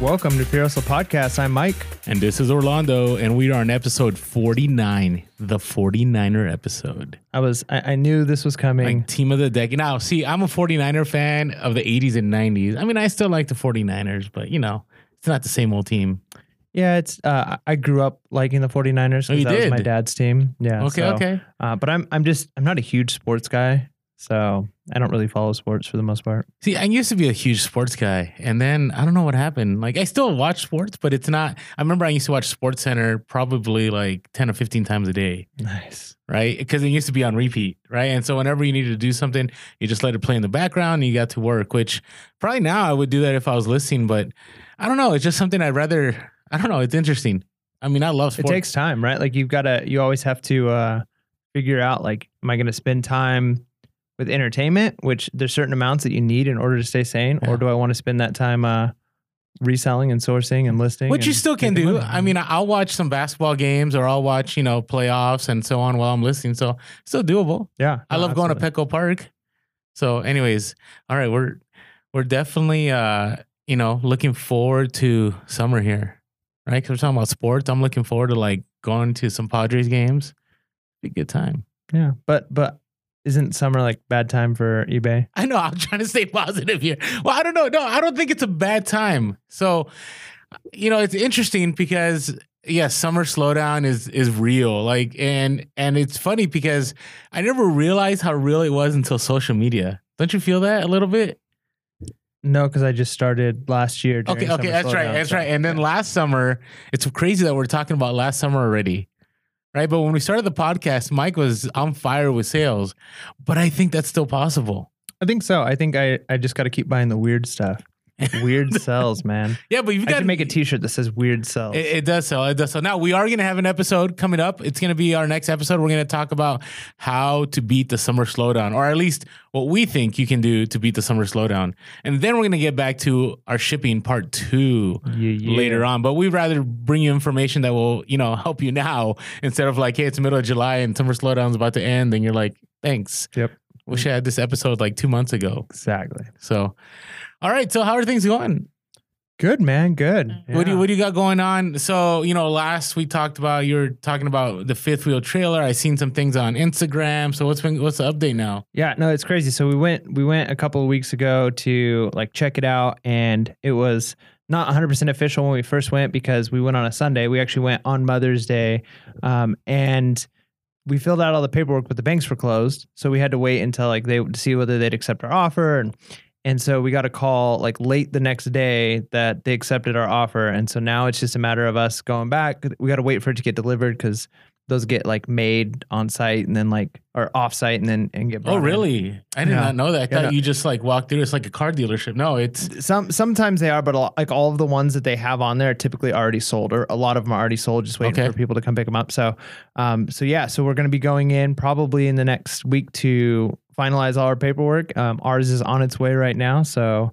Welcome to Hustle Podcast. I'm Mike. And this is Orlando, and we are on episode 49, the 49er episode. I was I, I knew this was coming. Like team of the decade. Now, see, I'm a 49er fan of the 80s and 90s. I mean, I still like the 49ers, but you know, it's not the same old team. yeah, it's uh, I grew up liking the 49ers Oh, you because that was did? my dad's team. Yeah. Okay, so, okay. Uh, but I'm I'm just I'm not a huge sports guy, so I don't really follow sports for the most part. See, I used to be a huge sports guy, and then I don't know what happened. Like, I still watch sports, but it's not. I remember I used to watch SportsCenter probably like 10 or 15 times a day. Nice. right? Because it used to be on repeat, right? And so whenever you needed to do something, you just let it play in the background and you got to work, which probably now I would do that if I was listening, but I don't know. It's just something I'd rather, I don't know. It's interesting. I mean, I love sports. It takes time, right? Like you've got to you always have to uh, figure out like, am I going to spend time with entertainment, which there's certain amounts that you need in order to stay sane, Yeah. or do I want to spend that time uh, reselling and sourcing and listing? Which you still can do. money? I mean, I'll watch some basketball games or I'll watch, you know, playoffs and so on while I'm listening. So still doable. yeah, I no, love going to absolutely. Petco Park. So, anyways, all right, we're we're definitely uh, you know, looking forward to summer here. Right? Cuz we're talking about sports. I'm looking forward to like going to some Padres games. Be a good time. Yeah, but but isn't summer like bad time for eBay? I know I'm trying to stay positive here. Well, I don't know. No, I don't think it's a bad time. So, you know, it's interesting because yes, summer slowdown is is real. Like and and it's funny because I never realized how real it was until social media. Don't you feel that a little bit? No, because I just started last year. Okay, okay, that's right. That's so, right. And then last summer, it's crazy that we're talking about last summer already. Right? But when we started the podcast, Mike was on fire with sales. But I think that's still possible. I think so. I think I I just got to keep buying the weird stuff. Weird sells, man. Yeah, but you've got should make a T-shirt that says "Weird sells." It, it does sell. It does sell. Now we are going to have an episode coming up. It's going to be our next episode. We're going to talk about how to beat the summer slowdown, or at least what we think you can do to beat the summer slowdown. And then we're going to get back to our shipping part two Yeah, yeah. later on. But we'd rather bring you information that will, you know, help you now instead of like, hey, it's the middle of July and summer slowdown's about to end, and you're like, thanks. Yep. Wish I had this episode like two months ago. Exactly. So, all right. So how are things going? Good man. Good. What do you what do you got going on? So, you know, last we talked about you were talking about the fifth wheel trailer. I seen some things on Instagram. So what's been what's the update now? Yeah, no, it's crazy. So we went we went a couple of weeks ago to like check it out and it was not 100% official when we first went because we went on a Sunday. We actually went on Mother's Day. Um, and we filled out all the paperwork but the banks were closed. So we had to wait until like they to see whether they'd accept our offer and and so we got a call like late the next day that they accepted our offer. And so now it's just a matter of us going back. We got to wait for it to get delivered because those get like made on site and then like or off site and then and get brought Oh, in. really? I did Yeah. not know that. I Yeah, thought you just like walked through. It's like a car dealership. No, it's Some sometimes they are, but a lot- like all of the ones that they have on there are typically already sold, or a lot of them are already sold, just waiting Okay. for people to come pick them up. So, um, so yeah, so we're going to be going in probably in the next week to finalize all our paperwork. Um, ours is on its way right now, so.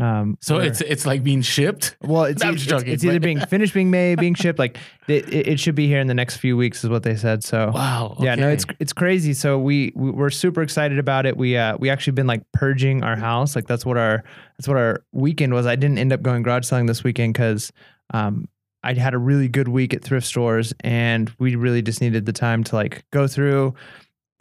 Um, so it's it's like being shipped. well, it's, No, I'm it's, joking, it's either being finished, being made, being shipped. Like it, it it should be here in the next few weeks, is what they said. So, Wow. yeah, no, it's it's crazy. So we, we we're super excited about it. We uh we actually been like purging our house. Like that's what our that's what our weekend was. I didn't end up going garage selling this weekend because um I had a really good week at thrift stores and we really just needed the time to like go through,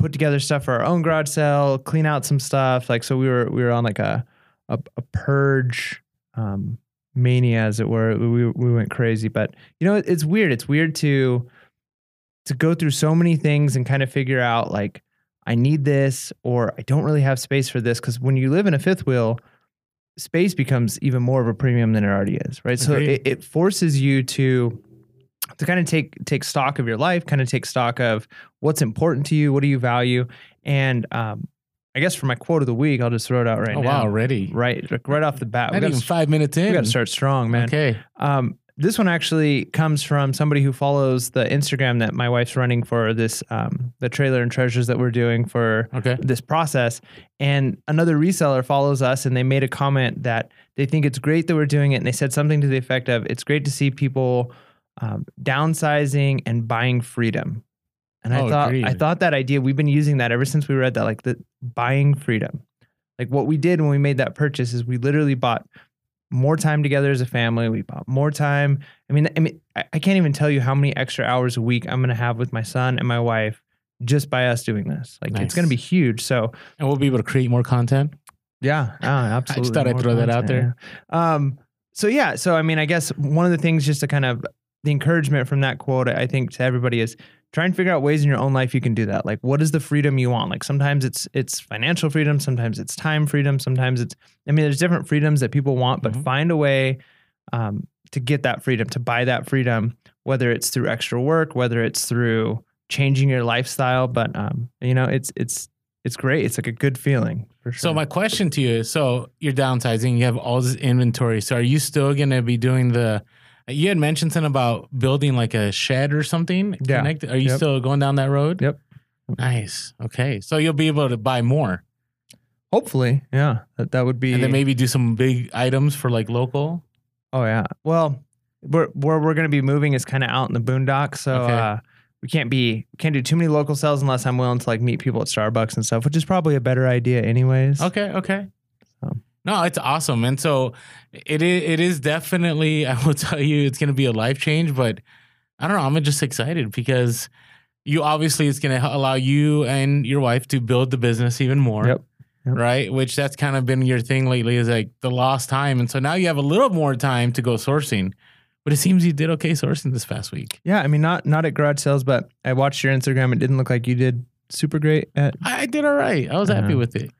put together stuff for our own garage sale, clean out some stuff. Like so we were we were on like a a, a purge um mania as it were. We we went crazy. But you know, it, it's weird. It's weird to to go through so many things and kind of figure out like I need this or I don't really have space for this because when you live in a fifth wheel, space becomes even more of a premium than it already is, right? So it, it forces you to to kind of take take stock of your life, kind of take stock of what's important to you, what do you value, and um, I guess for my quote of the week, I'll just throw it out right oh now. wow, already. Right, right off the bat, we Not got even five minutes in. We got to start strong, man. Okay. Um, this one actually comes from somebody who follows the Instagram that my wife's running for this um, the trailer and treasures that we're doing for Okay. this process. And another reseller follows us and they made a comment that they think it's great that we're doing it. And they said something to the effect of it's great to see people um, downsizing and buying freedom. And I Oh, thought I thought that idea, we've been using that ever since we read that, like the buying freedom. Like what we did when we made that purchase is we literally bought more time together as a family. We bought more time. I mean, I mean, I, I can't even tell you how many extra hours a week I'm going to have with my son and my wife just by us doing this. Like Nice. it's going to be huge. So And we'll be able to create more content. yeah, ah, absolutely. thought I'd More throw that out there. Um, so yeah, so I mean, I guess one of the things just to kind of the encouragement from that quote, I think to everybody is try and figure out ways in your own life you can do that. Like, what is the freedom you want? Like, sometimes it's it's financial freedom, sometimes it's time freedom, sometimes it's. I mean, there's different freedoms that people want, but Mhm. find a way um, to get that freedom, to buy that freedom, whether it's through extra work, whether it's through changing your lifestyle. But um, you know, it's it's it's great. It's like a good feeling for sure. So my question to you is: So you're downsizing, you have all this inventory. So are you still going to be doing the? You had mentioned something about building like a shed or something. Yeah. Connected. Are you Yep. still going down that road? Yep. Nice. Okay, so you'll be able to buy more, Hopefully, yeah, that, that would be. and then maybe do some big items for like local. Oh yeah. Well, where where we're gonna be moving is kind of out in the boondocks, so Okay. uh, we can't be can't do too many local sales unless I'm willing to like meet people at Starbucks and stuff, which is probably a better idea, anyways. Okay. Okay. No, it's awesome, and so it is. It is definitely. I will tell you, it's going to be a life change. But I don't know. I'm just excited because you obviously it's going to allow you and your wife to build the business even more. Yep. Yep. Right, which that's kind of been your thing lately is like the lost time, and so now you have a little more time to go sourcing. But it seems you did okay sourcing this past week. Yeah, I mean not not at garage sales, but I watched your Instagram. It didn't look like you did super great at. I did all right. I was happy Uh-huh. with it.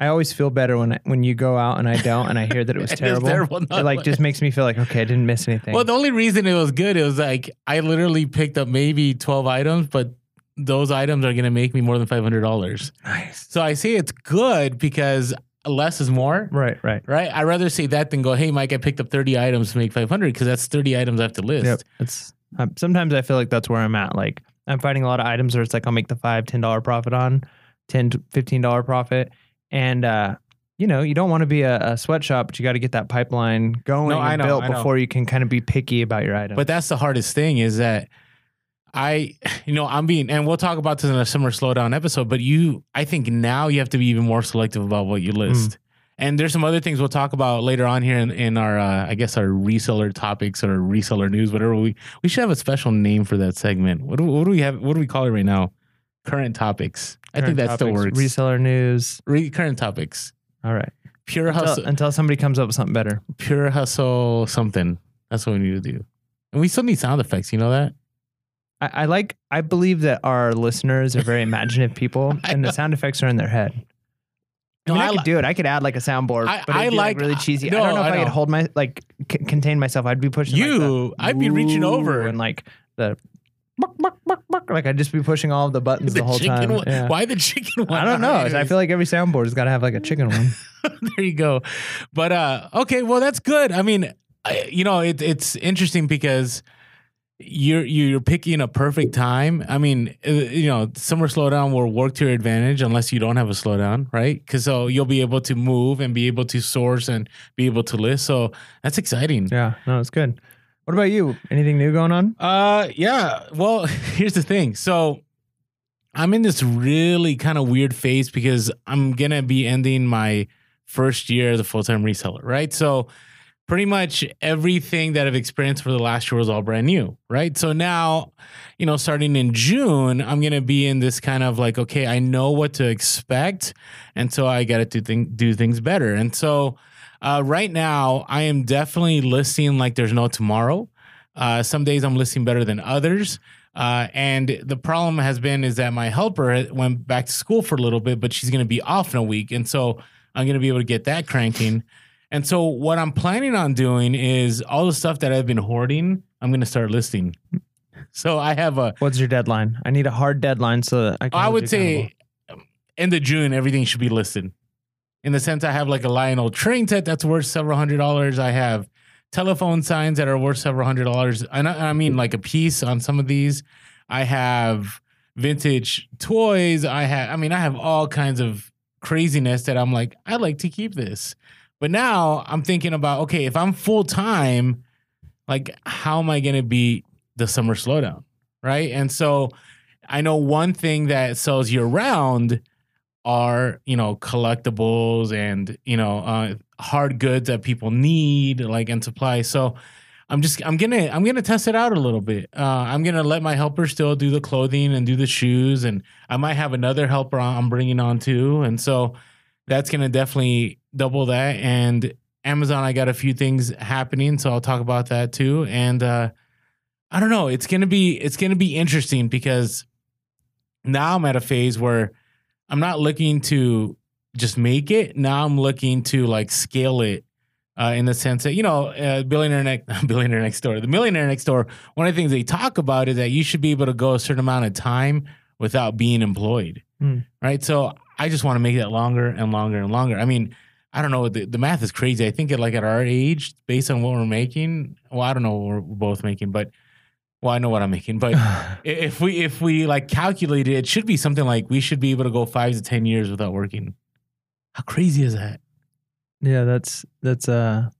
I always feel better when I, when you go out and I don't, and I hear that it was terrible. terrible, It like just makes me feel like okay, I didn't miss anything. Well, the only reason it was good, it was like I literally picked up maybe 12 items, but those items are going to make me more than $500. nice. So I say it's good because less is more, Right, right. right? I'd rather say that than go, hey, Mike, I picked up 30 items to make 500 because that's 30 items I have to list. Yep. It's um, sometimes I feel like that's where I'm at. Like I'm finding a lot of items where it's like I'll make the five, ten dollar profit on, ten to fifteen dollar profit, and uh, you know you don't want to be a, a sweatshop, but you got to get that pipeline going No, I and know, built I know. before you can kind of be picky about your items. But that's the hardest thing is that I, you know, I'm being, and we'll talk about this in a summer slowdown episode, but you, I think now you have to be even more selective about what you list. And there's some other things we'll talk about later on here in, in our, uh, I guess, our reseller topics or reseller news, whatever we, we should have a special name for that segment. What do, what do we have? What do we call it right now? Current topics. I think Current that still topics, works. Reseller news. Re- current topics. All right. Pure Until, hustle. until somebody comes up with something better. pure hustle something. That's what we need to do. And we still need sound effects. You know that? I, I like. I believe that our listeners are very imaginative people, and the sound effects are in their head. I No, I, I could li- do it. I could add like a soundboard, I- but it'd I be, like, like- really cheesy. no, I don't know if I I, could hold my like c- contain myself. I'd be pushing like, the You, I'd be reaching over. and like the buck, buck, buck, buck. like I'd just be pushing all the buttons the, whole chicken time. one. Yeah. Why the chicken one? I don't know. I feel like every soundboard has got to have like a chicken one. there you go. But uh, okay, well that's good. I mean, I, you know, it, it's interesting because you're you're picking a perfect time. I mean, uh, you know, summer slowdown will work to your advantage unless you don't have a slowdown, right? Because so you'll be able to move and be able to source and be able to list. So that's exciting. Yeah, no, it's good. What about you? Anything new going on? Uh yeah. Well, here's the thing. So I'm in this really kind of weird phase because I'm gonna be ending my first year as a full-time reseller, right? So pretty much everything that I've experienced for the last year was all brand new, right? So now, you know, starting in June, I'm gonna be in this kind of like, okay, I know what to expect, and so I gotta do thing do things better. And so uh, right now, I am definitely listing like there's no tomorrow. Uh, some days I'm listing better than others. Uh, and the problem has been is that my helper went back to school for a little bit, but she's going to be off in a week, and so I'm going to be able to get that cranking. And so what I'm planning on doing is all the stuff that I've been hoarding, I'm going to start listing. So I have a, What's your deadline? I need a hard deadline so that I can. I would say end of June, everything should be listed. In the sense, I have like a Lionel train set that's worth several hundred dollars. I have telephone signs that are worth several hundred dollars. And I, I mean, like a piece on some of these. I have vintage toys. I have, I mean, I have all kinds of craziness that I'm like, I'd like to keep this. But now I'm thinking about, okay, if I'm full time, like, how am I going to beat the summer slowdown? Right. And so I know one thing that sells year round are, you know, collectibles and, you know, uh, hard goods that people need, like and supply. So I'm just I'm gonna I'm gonna test it out a little bit. Uh, I'm gonna let my helper still do the clothing and do the shoes, and I might have another helper I'm bringing on too, and so that's gonna definitely double that. And Amazon, I got a few things happening, so I'll talk about that too. And uh, I don't know, it's gonna be it's gonna be interesting because now I'm at a phase where I'm not looking to just make it. Now I'm looking to like scale it uh, in the sense that you know, uh, billionaire next billionaire next door, the millionaire next door. One of the things they talk about is that you should be able to go a certain amount of time without being employed, Hmm. right? So I just want to make that longer and longer and longer. I mean, I don't know. The, the math is crazy. I think at like at our age, based on what we're making, well, I don't know what we're both making, but well, I know what I'm making, but if we if we like calculate it, it should be something like we should be able to go five to ten years without working. How crazy is that? Yeah, that's that's uh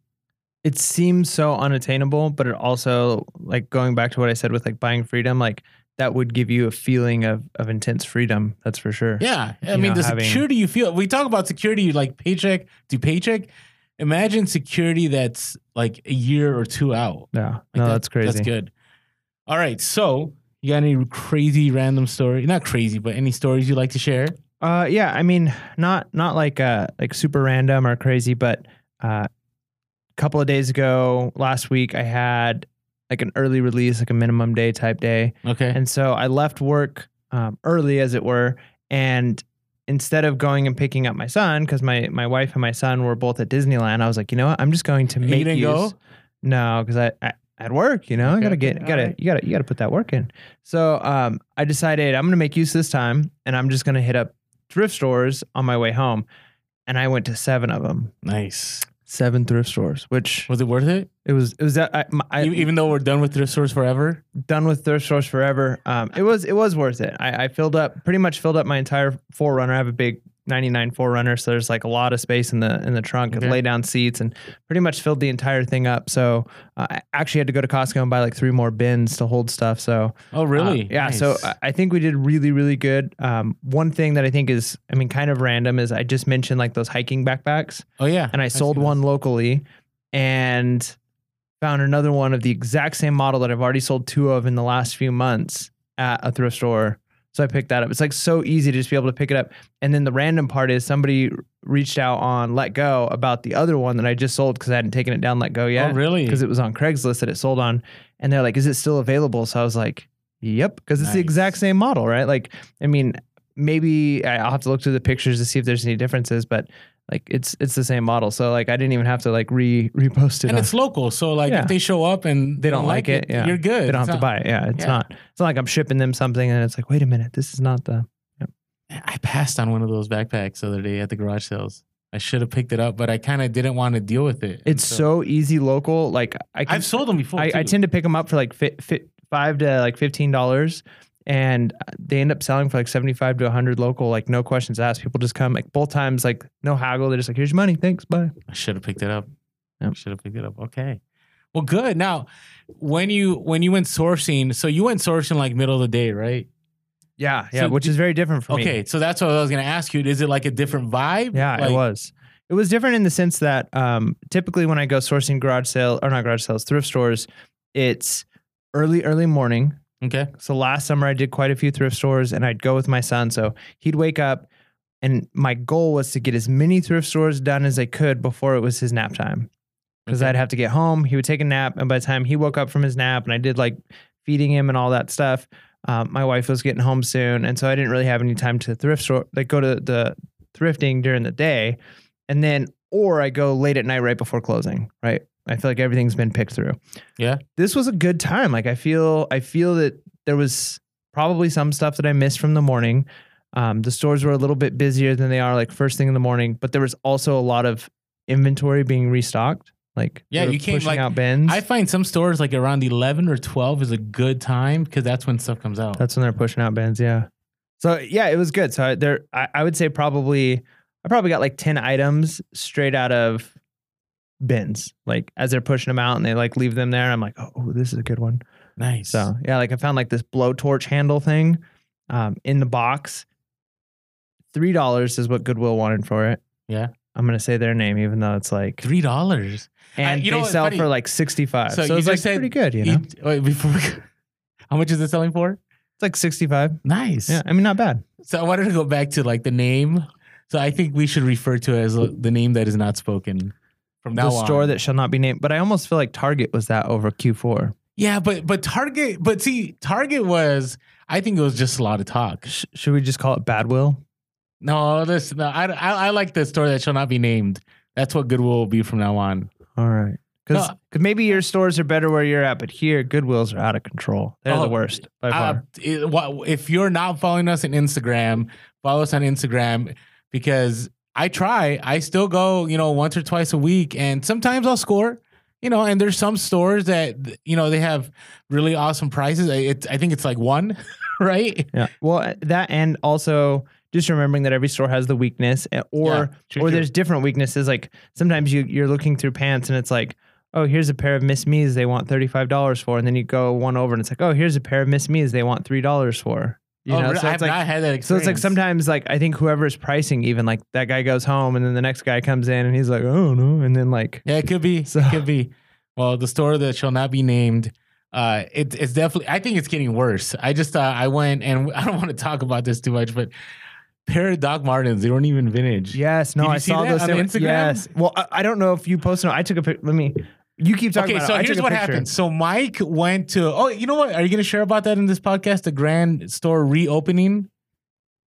it seems so unattainable, but it also like going back to what I said with like buying freedom, like that would give you a feeling of of intense freedom. That's for sure. Yeah, I You mean know, the having- security you feel. We talk about security like paycheck to paycheck. Imagine security that's like a year or two out. Yeah. Like no, that- that's crazy. That's good. All right, so you got any crazy random story? Not crazy, but any stories you like to share? Uh yeah, I mean not not like uh like super random or crazy, but uh a couple of days ago, last week I had like an early release, like a minimum day type day. Okay. And so I left work um, early, as it were, and instead of going and picking up my son, because my my wife and my son were both at Disneyland, I was like, you know what, I'm just going to You make didn't use. go? No, because I, I at work, you know, I gotta get, okay, gotta, alright. you gotta, you gotta put that work in. So um, I decided I'm gonna make use of this time, and I'm just gonna hit up thrift stores on my way home, and I went to seven of them, Nice. seven thrift stores, which Was it worth it? it was, it was that I, my- I, E- Even though we're done with thrift stores forever. done with thrift stores forever. Um, it was it was worth it. I, I filled up pretty much filled up my entire 4Runner. I have a big 99 4Runner, so there's like a lot of space in the in the trunk, Okay. lay down seats, and pretty much filled the entire thing up. So uh, I actually had to go to Costco and buy like three more bins to hold stuff. So Oh, uh, really? yeah. So Nice. I- I think we did really really good. Um, one thing that I think is I mean kind of random is I just mentioned like those hiking backpacks oh yeah. and I sold see those. one locally and found another one of the exact same model that I've already sold two of in the last few months at a thrift store. So I picked that up. It's like so easy to just be able to pick it up. And then the random part is somebody reached out on Letgo about the other one that I just sold because I hadn't taken it down Letgo oh, yet Oh, really? because it was on Craigslist that it sold on. And they're like, "Is it still available?" So I was like, "Yep," because it's the exact same model, right? Like, I mean, maybe I'll have to look through the pictures to see if there's any differences, but like it's it's the same model. So like I didn't even have to like re repost it. and on- it's local, so like Yeah. if they show up and they don't like it, yeah. you're good. they don't It's have to buy it. Yeah, it's Yeah. not. It's not like I'm shipping them something and it's like, wait a minute, this is not the. I passed on one of those backpacks the other day at the garage sales. I should have picked it up, but I kind of didn't want to deal with it. It's so, easy local. Like I can, I've sold them before. I, I tend to pick them up for like fi- fi- five to like fifteen dollars, and they end up selling for like seventy five to hundred local. Like no questions asked. People just come like both times, like no haggle. They're just like, here's your money, thanks, bye. I should have picked it up. Yep. Should have picked it up. Okay. Well, good. Now, when you when you went sourcing, so you went sourcing like middle of the day, right? Yeah, yeah, So which is very different for me. Okay, so that's what I was going to ask you. Is it like a different vibe? Yeah, Like- it was. It was different in the sense that um, typically when I go sourcing garage sale or not garage sales, thrift stores, it's early, early morning. Okay. So last summer I did quite a few thrift stores and I'd go with my son. So he'd wake up and my goal was to get as many thrift stores done as I could before it was his nap time. Because Okay. I'd have to get home, he would take a nap, and by the time he woke up from his nap and I did like feeding him and all that stuff, um, my wife was getting home soon, and so I didn't really have any time to thrift store, like go to the thrifting during the day, and then or I go late at night right before closing. Right, I feel like everything's been picked through. Yeah. this was a good time. Like I feel, I feel that there was probably some stuff that I missed from the morning. Um, the stores were a little bit busier than they are like first thing in the morning, but there was also a lot of inventory being restocked. Like Yeah, you can't, pushing like, out bins. I find some stores like around 11 or 12 is a good time because that's when stuff comes out. That's when they're pushing out bins. Yeah. So yeah, it was good. So I, there, I, I would say probably, I probably got like ten items straight out of bins. Like as they're pushing them out and they like leave them there, I'm like, oh, this is a good one. nice. So yeah, like I found like this blowtorch handle thing um, in the box. Three dollars is what Goodwill wanted for it. Yeah. I'm gonna say their name, even though it's like, Three dollars. and you know they what's sell for like 65. So, So it's like said pretty good, you know. wait, before. How much is it selling for? it's like 65. Nice. Yeah, I mean, not bad. So I wanted to go back to like the name. So I think we should refer to it as the name that is not spoken from now the on. store that shall not be named. But I almost feel like Target was that over Q4. yeah, but but Target, but see, Target was. I think it was just a lot of talk. Sh- should we just call it Badwill? No, this no. I, I I like the store that shall not be named. That's what Goodwill will be from now on. All right. Because No. maybe your stores are better where you're at, but here, Goodwills are out of control. They're Oh, the worst by Uh, far. it- if you're not following us on Instagram, follow us on Instagram because I try. I still go, you know, once or twice a week, and sometimes I'll score. You know, and there's some stores that you know they have really awesome prices. I- It's I think it's like one, right? yeah. Well, uh, that and also just remembering that every store has the weakness, uh, or Yeah, true, or true. there's different weaknesses. Like sometimes you you're looking through pants and it's like, oh, here's a pair of Miss Me's they want thirty five dollars for, and then you go one over and it's like, oh, here's a pair of Miss Me's they want three dollars for. You oh, know, really? so I've it's like not had that So it's like sometimes like I think whoever's pricing even like that guy goes home and then the next guy comes in and he's like, oh no, and then like Yeah, it could be. So- It could be. Well, the store that shall not be named. Uh, it, it's definitely. I think it's getting worse. I just uh, I went and I don't want to talk about this too much, but pair of Doc Martens. They weren't even vintage. yes, no, I saw that those. on Instagram? Yes. Well, I, I don't know if you posted. No, I took a pic. Let me. You keep talking Okay, so. Here's what picture. happened. So Mike went to. Oh, you know what? Are you going to share about that in this podcast? The grand store reopening.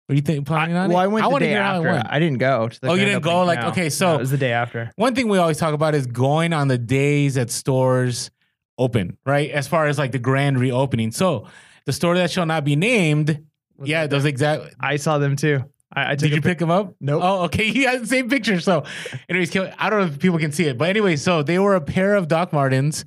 Are you think planning on well, it? I went the wanna day hear how it after. went. I didn't go. To the Oh, you didn't go? opening. Like, No. okay, No, so- it was the day after. One thing we always talk about is going on the days that stores open, right? As far as like the grand reopening. So the store that shall not be named. Was yeah, those exact. I saw them too. I, I took Did a you pick them up? Nope. Oh, okay. He has the same picture. So, anyways, I don't know if people can see it, but anyway, so they were a pair of Doc Martens.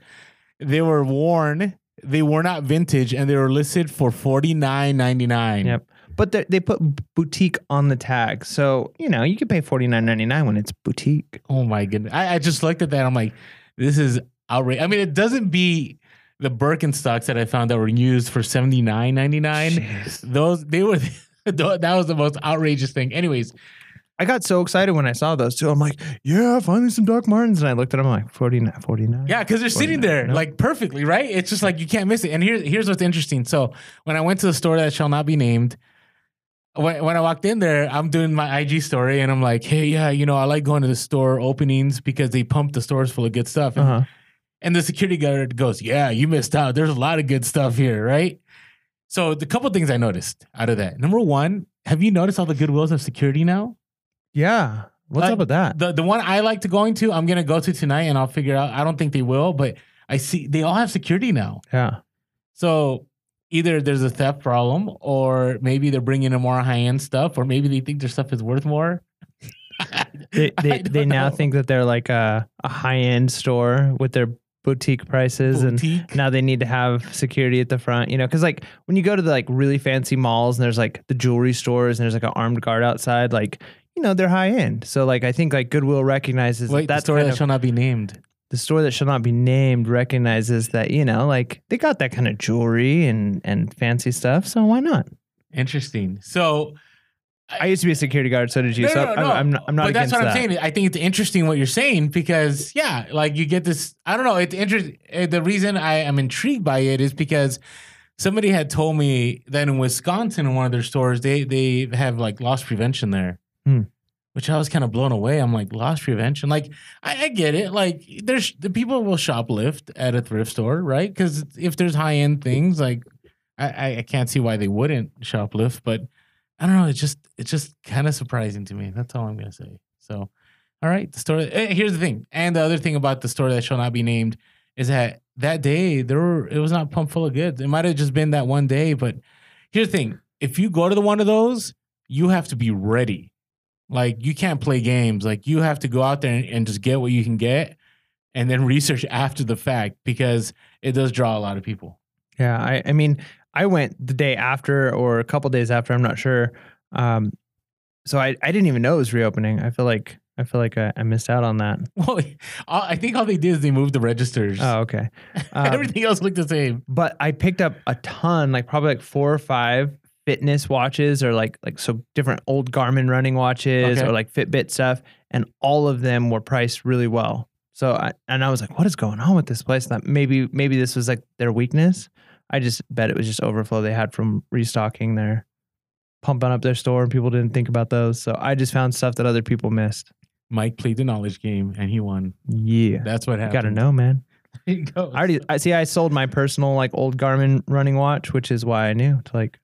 They were worn. They were not vintage, and they were listed for forty nine ninety nine. Yep. But they they put boutique on the tag, so you know you could pay forty nine ninety nine when it's boutique. Oh my goodness! I, I just looked at that. I'm like, this is outrageous. I mean, it doesn't beat the Birkenstocks that I found that were used for seventy nine ninety nine. Those they were. that was the most outrageous thing. Anyways, I got so excited when I saw those too. I'm like, yeah, finally some Doc Martens. And I looked at them I'm like 49, 49. Yeah, because they're sitting there no. like perfectly, right? It's just like you can't miss it. And here's here's what's interesting. So when I went to the store that shall not be named, when, when I walked in there, I'm doing my IG story and I'm like, hey, yeah, you know, I like going to the store openings because they pump the stores full of good stuff. And, Uh-huh. and the security guard goes, yeah, you missed out. There's a lot of good stuff here, right? So the couple things I noticed out of that. Number one, have you noticed all the Goodwills have security now? Yeah. What's Like, up with that? The the one I like to going to, I'm gonna go to tonight, and I'll figure out. I don't think they will, but I see they all have security now. Yeah. So either there's a theft problem, or maybe they're bringing in more high end stuff, or maybe they think their stuff is worth more. They they, they now think that they're like a, a high end store with their boutique prices and now they need to have security at the front, you know, because like when you go to the like really fancy malls and there's like the jewelry stores and there's like an armed guard outside, like you know they're high end. So like I think like Goodwill recognizes Wait, that the story kind that of, shall not be named. the store that shall not be named recognizes that you know like they got that kind of jewelry and and fancy stuff. So why not? Interesting. So I used to be a security guard, so did you. No, so no, I'm, no. I'm not. I'm not but that's what I'm that. saying. I think it's interesting what you're saying because, yeah, like you get this. I don't know. It's interesting. The reason I am intrigued by it is because somebody had told me that in Wisconsin, in one of their stores, they they have like loss prevention there, Hmm. which I was kind of blown away. I'm like loss prevention. Like I, I get it. Like there's the people will shoplift at a thrift store, right? Because if there's high end things, like I, I I can't see why they wouldn't shoplift, but. I don't know. It's just it's just kind of surprising to me. That's all I'm gonna say. So, all right. The story. eh, Here's the thing, and the other thing about the story that shall not be named is that that day there were it was not pumped full of goods. It might have just been that one day, but here's the thing: if you go to the one of those, you have to be ready. Like you can't play games. Like you have to go out there and, and just get what you can get, and then research after the fact because it does draw a lot of people. Yeah, I, I mean, I went the day after or a couple days after. I'm not sure. Um, so I, I didn't even know it was reopening. I feel like I feel like I, I missed out on that. Well, I think all they did is they moved the registers. Oh, okay. Um, Everything else looked the same. but I picked up a ton, like probably like four or five fitness watches or like like so different old Garmin running watches Okay. or like Fitbit stuff, and all of them were priced really well. So I and I was like, what is going on with this place? That maybe maybe this was like their weakness. I just bet it was just overflow they had from restocking their pumping up their store and people didn't think about those. So I just found stuff that other people missed. Mike played the knowledge game and he won. Yeah. That's what You happened. gotta know, man. There you go. I already I see I sold my personal like old Garmin running watch, which is why I knew to like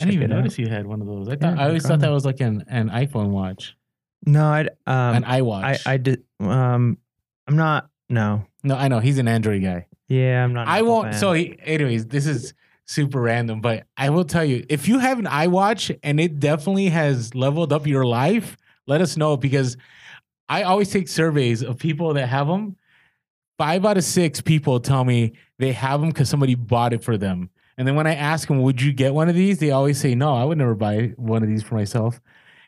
I didn't even it out. notice you had one of those. I thought Yeah, I always thought that was like an, an iPhone watch, No, I um an iWatch. I I did um I'm not no. no, I know he's an Android guy. Yeah, I'm not. I won't. fan. So, he, anyways, this is super random, but I will tell you if you have an iWatch and it definitely has leveled up your life, let us know because I always take surveys of people that have them. Five out of six people tell me they have them because somebody bought it for them. And then when I ask them, would you get one of these? They always say, no, I would never buy one of these for myself.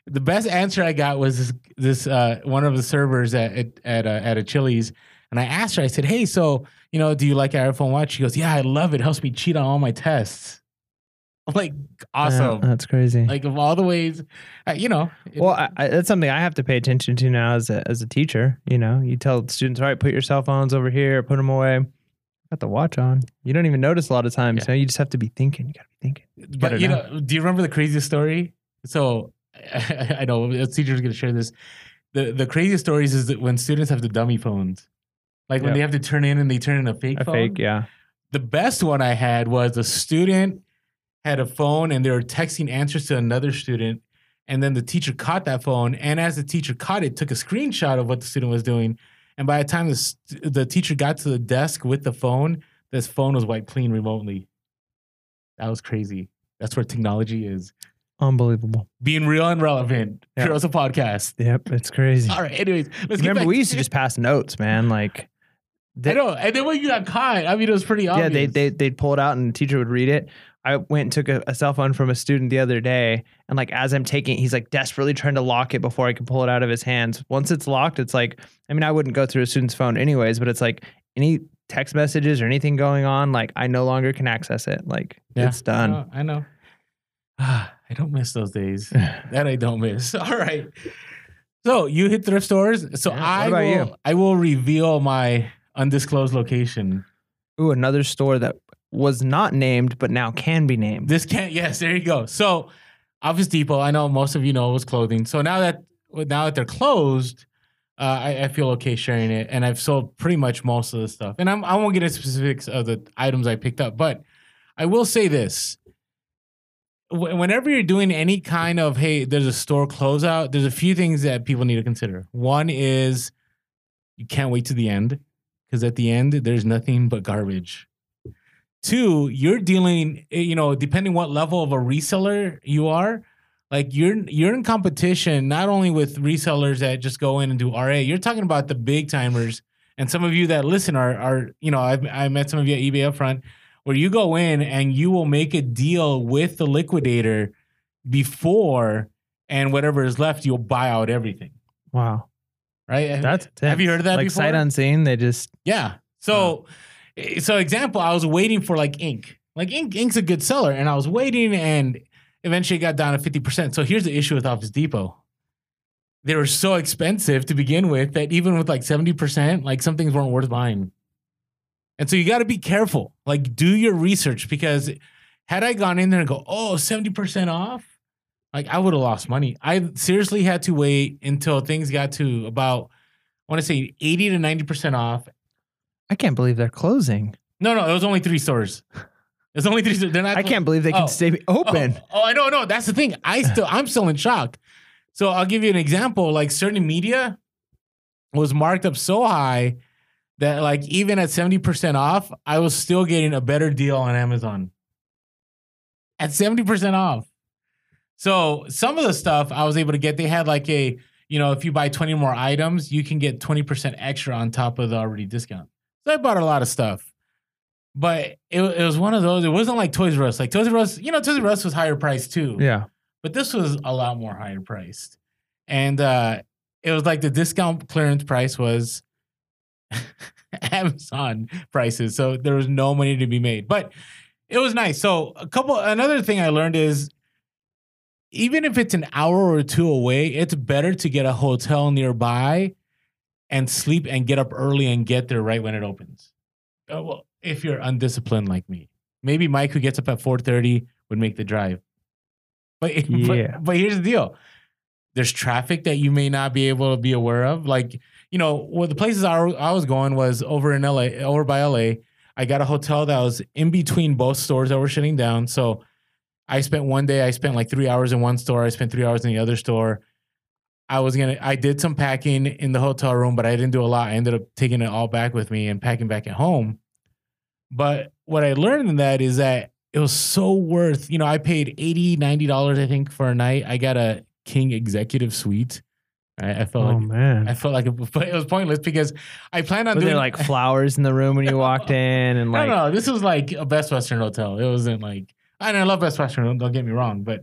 The best answer I got was this, this uh, one of the servers at at at a, at a Chili's, and I asked her. I said, "Hey, so you know, do you like your iPhone Watch?" She goes, "Yeah, I love it. it helps me cheat on all my tests." I'm like, Yeah, awesome. that's crazy. like of all the ways, uh, you know. it- well, I, I, that's something I have to pay attention to now as a as a teacher. You know, you tell students, all right, put your cell phones over here, put them away. Got the watch on. You don't even notice a lot of times. Yeah. You, know, you just have to be thinking. You got to be thinking. but you know. know, do you remember the craziest story? So I know a teacher's gonna share this. The the craziest stories is that when students have the dummy phones, like when Yep. they have to turn in and they turn in a fake A phone. fake, yeah. the best one I had was a student had a phone and they were texting answers to another student. And then the teacher caught that phone. And as the teacher caught it, took a screenshot of what the student was doing. And by the time the, st- the teacher got to the desk with the phone, this phone was wiped clean remotely. That was crazy. That's where technology is. Unbelievable. Being real and relevant. Yeah. Heroes a podcast. Yep, it's crazy. All right. Anyways, let's Remember, we used to just pass notes, man. Like, I know. And then when you got caught, I mean, it was pretty obvious. yeah, they they they'd pull it out and the teacher would read it. I went and took a, a cell phone from a student the other day, and like as I'm taking, it, he's like desperately trying to lock it before I can pull it out of his hands. Once it's locked, it's like, I mean, I wouldn't go through a student's phone anyways, but it's like any text messages or anything going on, like I no longer can access it. Like Yeah, it's done. I know. I know. Ah, I don't miss those days. that I don't miss. All right. So you hit thrift stores. So Yeah, I will. you? I will reveal my undisclosed location. Ooh, another store that was not named but now can be named. This can't. Yes, there you go. So Office Depot. I know most of you know it was clothing. So now that now that they're closed, uh, I, I feel okay sharing it, and I've sold pretty much most of the stuff. And I'm, I won't get into specifics of the items I picked up, but I will say this: Wh- whenever you're doing any kind of hey, there's a store closeout, there's a few things that people need to consider. One is you can't wait to the end because at the end there's nothing but garbage. Two, you're dealing, eh, you know, depending what level of a reseller you are, like you're you're in competition not only with resellers that just go in and do RA. You're talking about the big timers, and some of you that listen are are you know I've I met some of you at eBay upfront where you go in and you will make a deal with the liquidator before, and whatever is left, you'll buy out everything. Wow, Right? that's have you heard of that like before? sight unseen. They just Yeah. So, eh, so example, I was waiting for like ink. Like ink, ink's a good seller, and I was waiting, and eventually got down to fifty percent. So here's the issue with Office Depot: they were so expensive to begin with that even with like seventy percent, like some things weren't worth buying. And so you got to be careful. Like, do your research because had I gone in there and go, oh, 70% off, like I would have lost money. I seriously had to wait until things got to about, I want to say 80 to 90% off. I can't believe they're closing. No, no, it was only three stores. It's only three stores. They're not. I can't believe they can Oh. stay open. Oh, oh, I know, no. That's the thing. I still, I'm still in shock. So I'll give you an example. Like certain media was marked up so high that, like, even at seventy percent off, I was still getting a better deal on Amazon. At seventy percent off. So some of the stuff I was able to get, they had like a, you know, if you buy twenty more items, you can get twenty percent extra on top of the already discount. So I bought a lot of stuff. But it, it was one of those. It wasn't like Toys R Us. Like Toys R Us, you know, Toys R Us was higher priced too. Yeah. But this was a lot more higher priced. And uh it was like the discount clearance price was Amazon prices. So there was no money to be made. But it was nice. So a couple another thing I learned is even if it's an hour or two away, it's better to get a hotel nearby and sleep and get up early and get there right when it opens. Uh, well, if you're undisciplined like me, maybe Mike who gets up at four thirty would make the drive. But, Yeah. but but here's the deal: there's traffic that you may not be able to be aware of. Like you know, well, the places I, I was going was over in LA, over by LA. I got a hotel that was in between both stores that were shutting down. So I spent one day, I spent like three hours in one store, I spent three hours in the other store. I was gonna, I did some packing in the hotel room, but I didn't do a lot. I ended up taking it all back with me and packing back at home. But what I learned in that is that it was so worth, you know, I paid 80 $90, I think, for a night. I got a king executive suite. I, I felt Oh like man. I felt like it, but it was pointless because I planned on Were doing there like flowers in the room when you walked in and like no, no, this was like a Best Western hotel. It wasn't like I mean, I love Best Western. Don't, don't get me wrong, but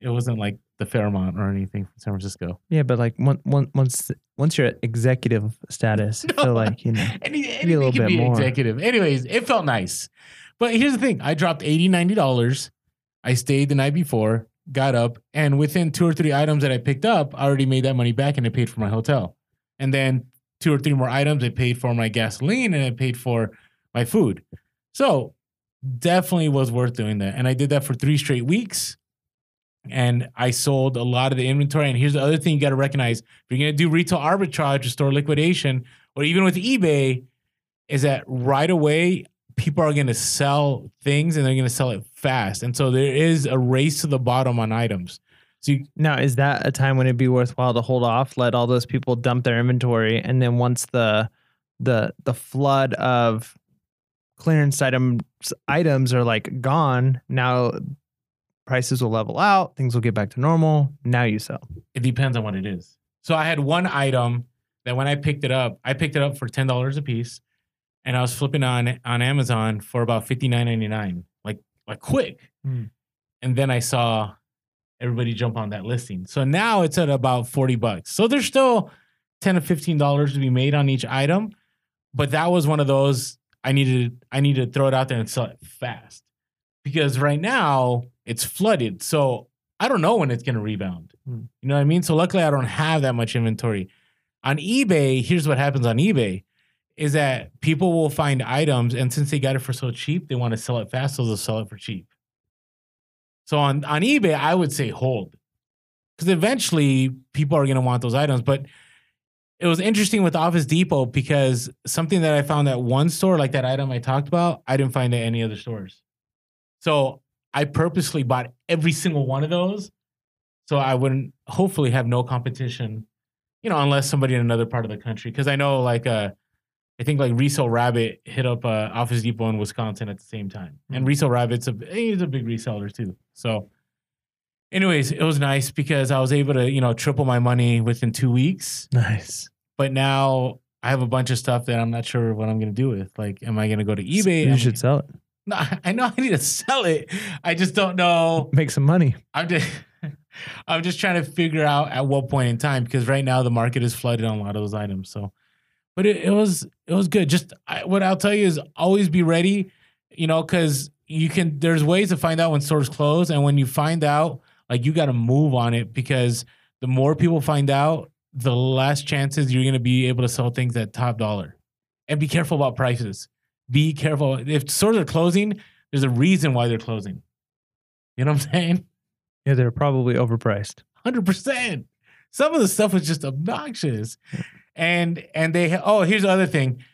it wasn't like the Fairmont or anything from San Francisco. yeah, but like one, one, once once you're at executive status, I feel like you know. Any, a little can bit be more. executive. Anyways, it felt nice. But here's the thing: I dropped 80 dollars. I stayed the night before, got up, and within two or three items that I picked up, I already made that money back, and I paid for my hotel. And then two or three more items, I paid for my gasoline, and I paid for my food. So definitely was worth doing that. And I did that for three straight weeks. And I sold a lot of the inventory. And here's the other thing you got to recognize: if you're going to do retail arbitrage or store liquidation, or even with eBay, is that right away people are going to sell things and they're going to sell it fast. And so there is a race to the bottom on items. So you, Now, is that a time when it'd be worthwhile to hold off, let all those people dump their inventory, and then once the the the flood of clearance items items are like gone, now prices will level out, things will get back to normal. Now you sell. it depends on what it is. So I had one item that when I picked it up, I picked it up for ten dollars a piece, and I was flipping on on Amazon for about fifty nine ninety nine, like like quick. Hmm. And then I saw everybody jump on that listing. So now it's at about forty bucks. So there's still ten to fifteen dollars to be made on each item, but that was one of those I needed. I needed to throw it out there and sell it fast because right now it's flooded. So I don't know when it's going to rebound. Hmm. You know what I mean? So luckily I don't have that much inventory. On eBay, here's what happens on eBay is that people will find items and since they got it for so cheap, they want to sell it fast, so they'll sell it for cheap. So on, on eBay, I would say hold. Because eventually people are going to want those items. But it was interesting with Office Depot because something that I found at one store, like that item I talked about, I didn't find at any other stores. So I purposely bought every single one of those so I wouldn't hopefully have no competition, you know, unless somebody in another part of the country. Because I know like uh I think like Resale Rabbit hit up uh, Office Depot in Wisconsin at the same time, and Resale Rabbit's a he's a big reseller too. So, anyways, it was nice because I was able to you know triple my money within two weeks. Nice. But now I have a bunch of stuff that I'm not sure what I'm gonna do with. Like, am I gonna go to eBay? You Am- should sell it. No, I know I need to sell it. I just don't know. Make some money. I'm just I'm just trying to figure out at what point in time because right now the market is flooded on a lot of those items. So, but it, it was it was good. Just I, what I'll tell you is always be ready. You know, because you can. There's ways to find out when stores close, and when you find out, like you got to move on it because the more people find out, the less chances you're going to be able to sell things at top dollar. And be careful about prices. Be careful if stores are closing. There's a reason why they're closing. You know what I'm saying? Yeah, they're probably overpriced. hundred percent. Some of the stuff was just obnoxious, and and they oh here's the other thing.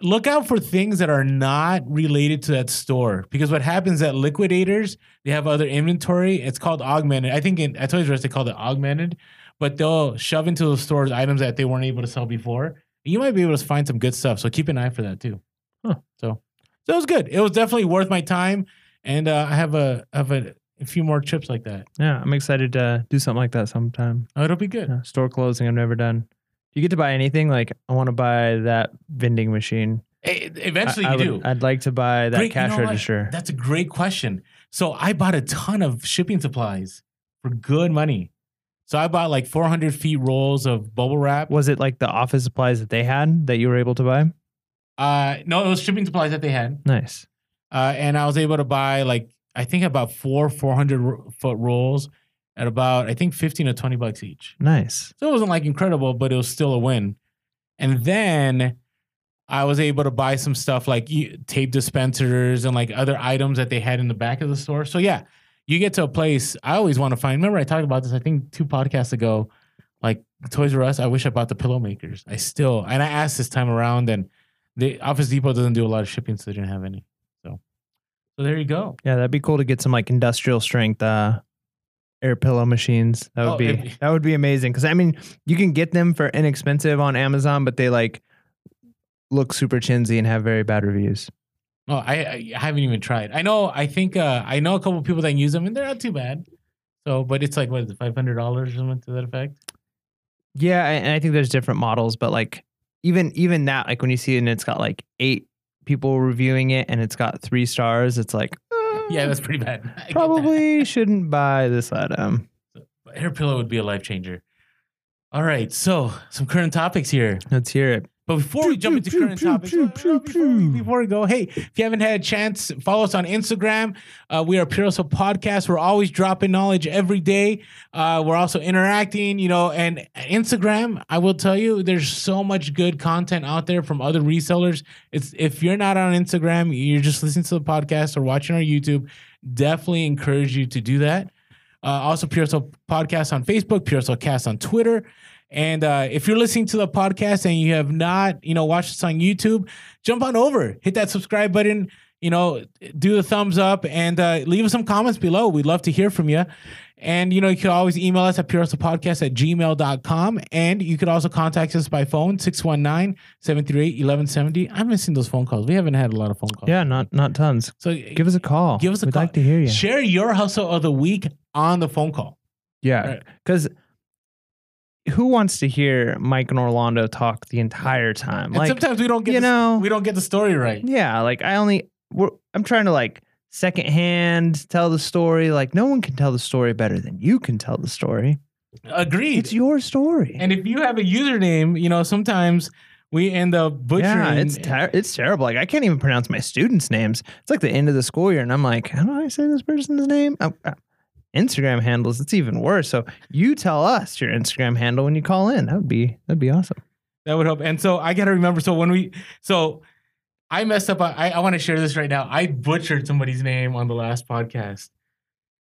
Look out for things that are not related to that store because what happens at liquidators they have other inventory. It's called augmented. I think in, at Toys R Us they called it augmented, but they'll shove into those stores items that they weren't able to sell before. You might be able to find some good stuff. So keep an eye for that too. Huh. So so it was good. It was definitely worth my time, and uh, I have a have a, a few more trips like that. Yeah, I'm excited to do something like that sometime. Oh, it'll be good. Yeah, store closing I've never done. You get to buy anything? Like I want to buy that vending machine. Eventually, I, I you would- do. I'd like to buy that Great, you cash know what? register. That's a great question. So I bought a ton of shipping supplies for good money. So I bought like 400 feet rolls of bubble wrap. Was it like the office supplies that they had that you were able to buy? Uh, no, it was shipping supplies that they had. Nice. uh, and I was able to buy like I think about four 400 foot rolls at about I think 15 to 20 bucks each. Nice. So it wasn't like incredible, but it was still a win. And then I was able to buy some stuff like tape dispensers and like other items that they had in the back of the store. So yeah, you get to a place. I always want to find. Remember, I talked about this. I think two podcasts ago. Like Toys R Us, I wish I bought the pillow makers. I still and I asked this time around, and the Office Depot doesn't do a lot of shipping, so they didn't have any. So, so there you go. Yeah, that'd be cool to get some like industrial strength uh air pillow machines. That would Oh, be that would be amazing cuz I mean, you can get them for inexpensive on Amazon, but they like look super chintzy and have very bad reviews. Oh, I, I haven't even tried. I know. I think uh, I know a couple people that use them, and they're not too bad. So, but it's like what is it, five hundred dollars or something to that effect? Yeah, and I think there's different models, but like even even that like when you see it and it's got like 8 people reviewing it and it's got 3 stars, it's like Yeah, that's pretty bad. I probably shouldn't buy this item. Hair pillow would be a life changer. All right, so some current topics here. Let's hear it. But before we jump into current topics, uh, before, we, before we go, hey, if you haven't had a chance, follow us on Instagram. Uh, we are Pure Hustle Podcast. We're always dropping knowledge every day. Uh, we're also interacting, you know, and Instagram. I will tell you, there's so much good content out there from other resellers. It's if you're not on Instagram, you're just listening to the podcast or watching our YouTube. Definitely encourage you to do that. Uh, also, Hustle Podcast on Facebook, Pure Hustle Cast on Twitter. And uh, if you're listening to the podcast and you have not, you know, watched us on YouTube, jump on over, hit that subscribe button, you know, do the thumbs up and uh, leave us some comments below. We'd love to hear from you. And, you know, you can always email us at purehustlepodcast at gmail.com. And you could also contact us by phone, 619 738 1170. I'm missing those phone calls. We haven't had a lot of phone calls. Yeah, not not tons. So Give us a call. Give us a We'd call. like to hear you. share your hustle of the week on the phone call. Yeah, Right. Who wants to hear Mike and Orlando talk the entire time? And Like, sometimes we don't get you the, know, we don't get the story right. yeah, like I only we're, I'm trying to like secondhand tell the story. Like no one can tell the story better than you can tell the story. Agreed. It's your story. And if you have a username, you know, sometimes we end up butchering. yeah, it's ter- it's terrible. Like I can't even pronounce my students' names. It's like the end of the school year, and I'm like, how do I say this person's name? Oh, uh, Instagram handles. It's even worse. So you tell us your Instagram handle when you call in. That would be that'd be awesome. that would help. And so I got to remember. So when we, so I messed up. I, I want to share this right now. I butchered somebody's name on the last podcast.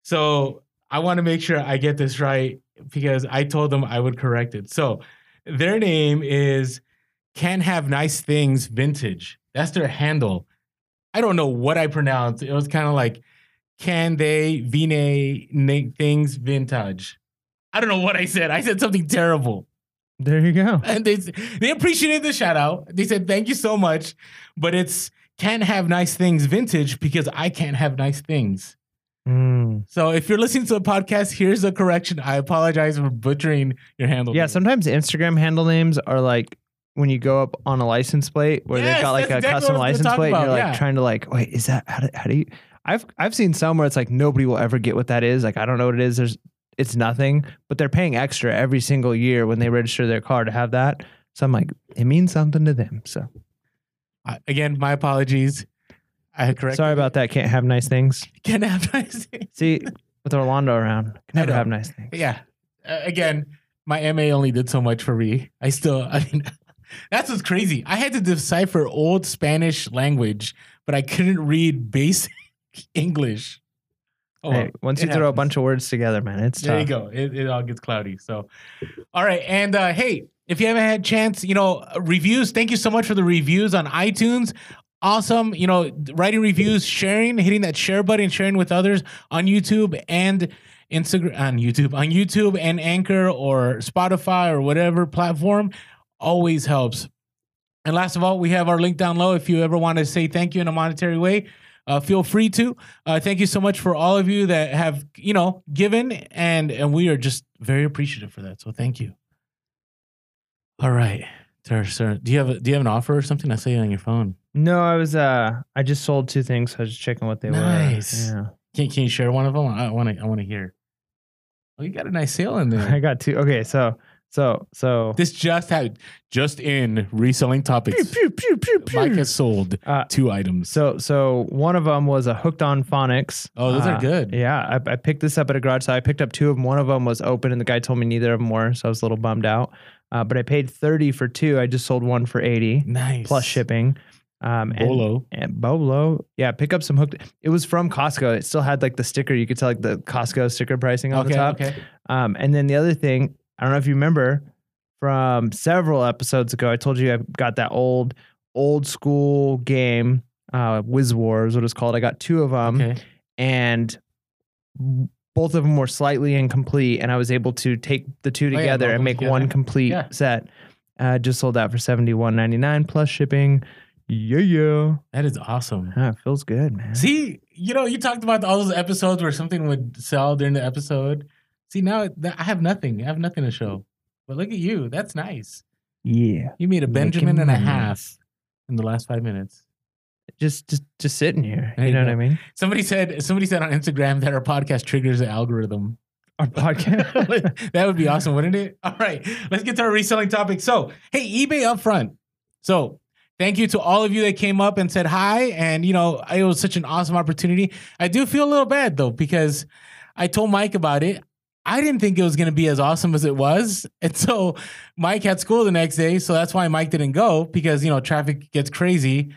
So I want to make sure I get this right because I told them I would correct it. So their name is Can Have Nice Things Vintage. That's their handle. I don't know what I pronounced. It was kind of like Can They Vine Things Vintage. I don't know what I said. I said something terrible. There you go. And they they appreciated the shout out. They said thank you so much, but it's can't have nice things vintage because I can't have nice things. Mm. So if you're listening to the podcast, here's a correction. I apologize for butchering your handle. Yeah, name. sometimes Instagram handle names are like when you go up on a license plate where Yes, they've got like a exactly custom what I was license plate, and you're like yeah. trying to like, wait, is that how do, how do you? I've I've seen some where it's like nobody will ever get what that is. Like I don't know what it is. There's it's nothing, but they're paying extra every single year when they register their car to have that. So I'm like, it means something to them. So I- again, my apologies. I correct. sorry about that. Can't have nice things. Can't have nice things. See, with Orlando around, can never have nice things. Yeah. Uh, again, my MA only did so much for me. I still, I mean, that's what's crazy. I had to decipher old Spanish language, but I couldn't read basic English. Oh, Hey, once you throw a bunch of words together, man, it's there you go. It, it all gets cloudy. So, all right. And uh, hey, if you haven't had a chance, you know, reviews, thank you so much for the reviews on iTunes. Awesome. You know, writing reviews, sharing, hitting that share button, sharing with others on YouTube and Instagram, on YouTube, on YouTube and Anchor or Spotify or whatever platform always helps. And last of all, we have our link down low. If you ever want to say thank you in a monetary way, uh, feel free to. Uh, thank you so much for all of you that have, you know, given, and and we are just very appreciative for that. So thank you. All right, sir, sir, do you have a, do you have an offer or something? I saw you on your phone. No, I was uh I just sold two things, so I was just checking what they Nice. were. Yeah. Can can you share one of them? I want to I want to hear. Oh, you got a nice sale in there. I got two. Okay, so So so This just had just in reselling topics. Pew, pew, pew, pew, Mike has sold Uh, two items. So so one of them was a hooked on phonics. Oh, those are Uh, good. Yeah, I, I picked this up at a garage sale. I picked up two of them. One of them was open, and the guy told me neither of them were, so I was a little bummed out. Uh, but I paid thirty for two. I just sold one for eighty Nice. plus shipping. Um, and, Bolo. and Bolo, yeah, pick up some hooked. It was from Costco. It still had like the sticker. You could tell like the Costco sticker pricing on Okay. the top. Okay. Um, and then the other thing, I don't know if you remember from several episodes ago, I told you I got that old, old school game, uh, Wiz War is what it's called. I got two of them, Okay. and both of them were slightly incomplete, and I was able to take the two yeah, together meld and make together. one complete Yeah. set. Uh, just sold that for seventy one ninety nine plus shipping. Yeah, yeah. That is awesome. Ah, it feels good, man. See, you know, you talked about all those episodes where something would sell during the episode. See, now I have nothing. I have nothing to show. But look at you. That's nice. yeah, You made a Making Benjamin and a money. half in the last five minutes. just just just sitting here. There you you know what. I mean? Somebody said somebody said on Instagram that our podcast triggers the algorithm. Our podcast. that would be awesome, wouldn't it? All right, let's get to our reselling topic. So, hey, eBay upfront. So, thank you to all of you that came up and said hi. And, you know, it was such an awesome opportunity. I do feel a little bad, though, because I told Mike about it. I didn't think it was going to be as awesome as it was. And so, Mike had school the next day. So, that's why Mike didn't go because, you know, traffic gets crazy.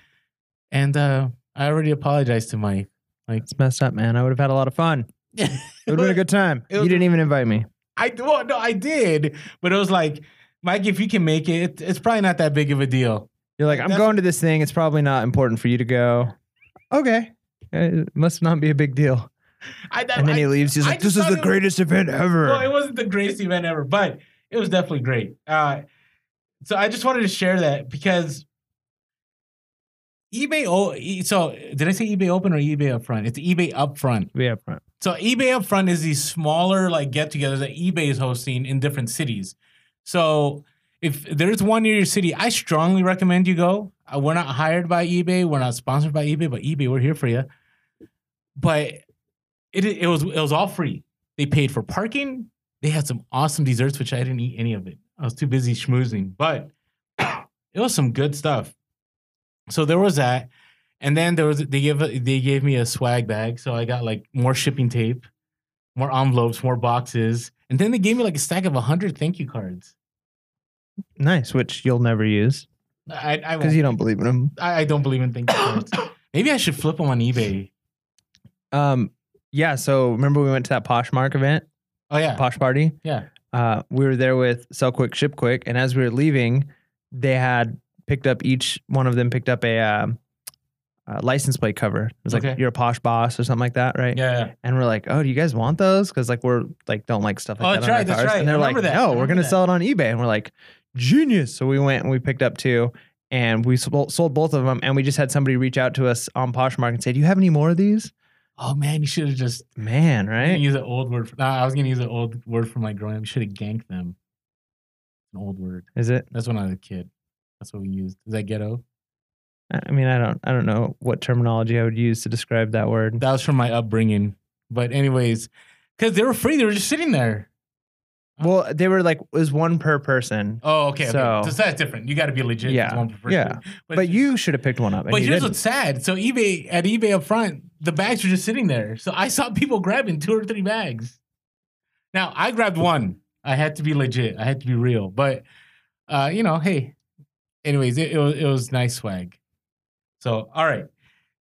And uh, I already apologized to Mike. Like, It's messed up, man. I would have had a lot of fun. It would have been a good time. It You didn't even invite me. I well, no, I did, but it was like, Mike, if you can make it, it's probably not that big of a deal. You're like, I'm That's- going to this thing. It's probably not important for you to go. Okay. It must not be a big deal. I, And then I- he leaves. He's I like, this is the it was- greatest event ever. Well, it wasn't the greatest event ever, but it was definitely great. Uh, so I just wanted to share that because eBay. Oh, so did I say eBay Open or eBay Upfront? It's eBay Upfront. yeah, front. So eBay Upfront is these smaller like get-togethers that eBay is hosting in different cities. So if there's one near your city, I strongly recommend you go. Uh, we're not hired by eBay, we're not sponsored by eBay, but eBay, we're here for you. But it it was it was all free. They paid for parking. They had some awesome desserts, which I didn't eat any of it. I was too busy schmoozing, but it was some good stuff. So there was that. And then there was they gave they gave me a swag bag, so I got like more shipping tape, more envelopes, more boxes, and then they gave me like a stack of hundred thank you cards. Nice, which you'll never use I I, because won't- you don't believe in them. I, I don't believe in thank you cards. Maybe I should flip them on eBay. Um, yeah. So remember we went to that Poshmark event, Oh yeah, Posh Party. yeah. Uh, we were there with Sell Quick, Ship Quick, and as we were leaving, they had picked up each one of them picked up a, um, a license plate cover. It was like Okay. you're a posh boss or something like that, right? Yeah, And we're like, oh, do you guys want those? Because like we're like don't like stuff like Oh, that. that's on our right, that's cars. right. And they're like, that. No, we're gonna that. sell it on eBay. And we're like, genius. So we went and we picked up two, and we sold, sold both of them. And we just had somebody reach out to us on Poshmark and say, do you have any more of these? Oh man, you should have just Man, I was gonna right? use an old word. For, nah, I was gonna use an old word from like growing up. You should have ganked them. An old word. Is it? That's when I was a kid. That's what we used. Is that ghetto? I mean, I don't, I don't know what terminology I would use to describe that word. That was from my upbringing. But anyways, because they were free, they were just sitting there. Well, they were like, it was one per person. Oh, okay. okay. So- So, that's different. You got to be legit. Yeah, one per person. yeah. But, you should have picked one up. But here's didn't. what's sad. So eBay at eBay up front, the bags were just sitting there. So I saw people grabbing two or three bags. Now I grabbed one. I had to be legit. I had to be real. But uh, you know, hey. Anyways, it, it was it was nice swag. So all right.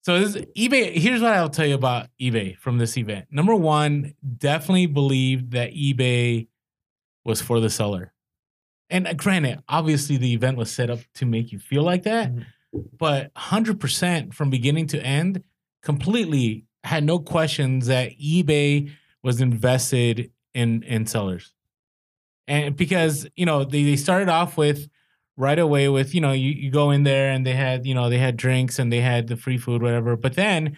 So this eBay. Here's what I'll tell you about eBay from this event. Number one, definitely believe that eBay was for the seller. And uh, granted, obviously the event was set up to make you feel like that Mhm. but 100% from beginning to end completely had no questions that ebay was invested in in sellers and because you know they, they started off with right away with you know you, you go in there and they had you know they had drinks and they had the free food whatever but then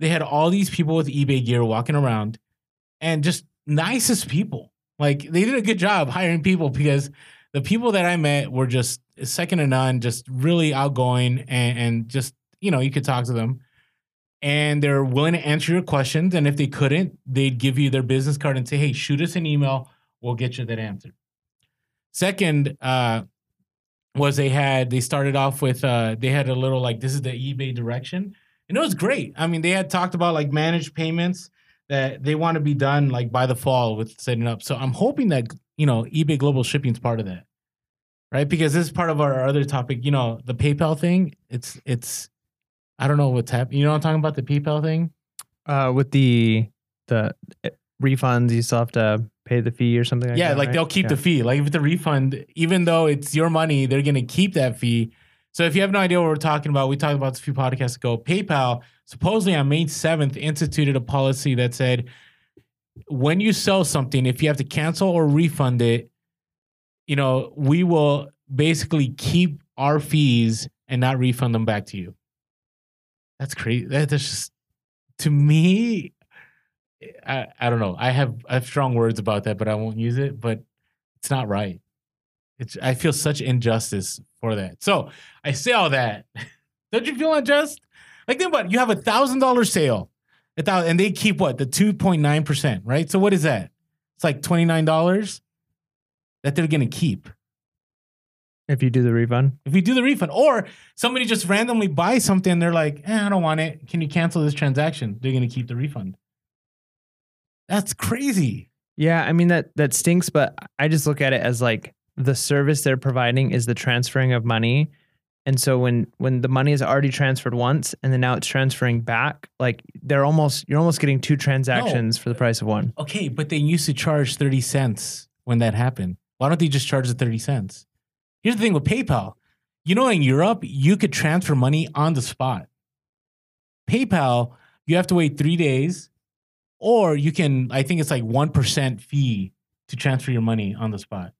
they had all these people with ebay gear walking around and just nicest people like they did a good job hiring people because the people that I met were just second to none, just really outgoing and, and just, you know, you could talk to them. And they're willing to answer your questions. And if they couldn't, they'd give you their business card and say, hey, shoot us an email. We'll get you that answer. Second, uh, was they had they started off with uh, they had a little like this is the eBay direction, and it was great. I mean, they had talked about like managed payments that they want to be done like by the fall with setting up. So I'm hoping that you know eBay Global Shipping is part of that, right? Because this is part of our other topic. You know, the PayPal thing. It's it's I don't know what's happening. You know, what I'm talking about the PayPal thing. Uh, with the the eh, refunds, you still have to pay the fee or something. like yeah, that, like right? they'll keep Yeah. the fee. Like if it's a refund, even though it's your money, they're gonna keep that fee. So if you have no idea what we're talking about, we talked about this a few podcasts ago. PayPal supposedly on May 7th instituted a policy that said when you sell something, if you have to cancel or refund it, you know, we will basically keep our fees and not refund them back to you. That's crazy. That's just to me. I, I don't know. I have I have strong words about that, but I won't use it. But it's not right. It's I feel such injustice for that. So I say all that. Don't you feel unjust? Like then what? you have a thousand dollar sale, a thousand, and they keep what the two point nine percent, right? So what is that? It's like twenty nine dollars that they're gonna keep if you do the refund. if you do the refund, or somebody just randomly buys something, and they're like, eh, I don't want it. Can you cancel this transaction? They're gonna keep the refund. That's crazy. Yeah, I mean that that stinks, but I just look at it as like the service they're providing is the transferring of money. And so when when the money is already transferred once and then now it's transferring back, like they're almost you're almost getting two transactions for the price of one. Okay, but they used to charge 30 cents when that happened. Why don't they just charge the 30 cents? Here's the thing with PayPal. You know, in Europe, you could transfer money on the spot. PayPal, you have to wait three days, or you can, I think it's like 1% fee to transfer your money on the spot.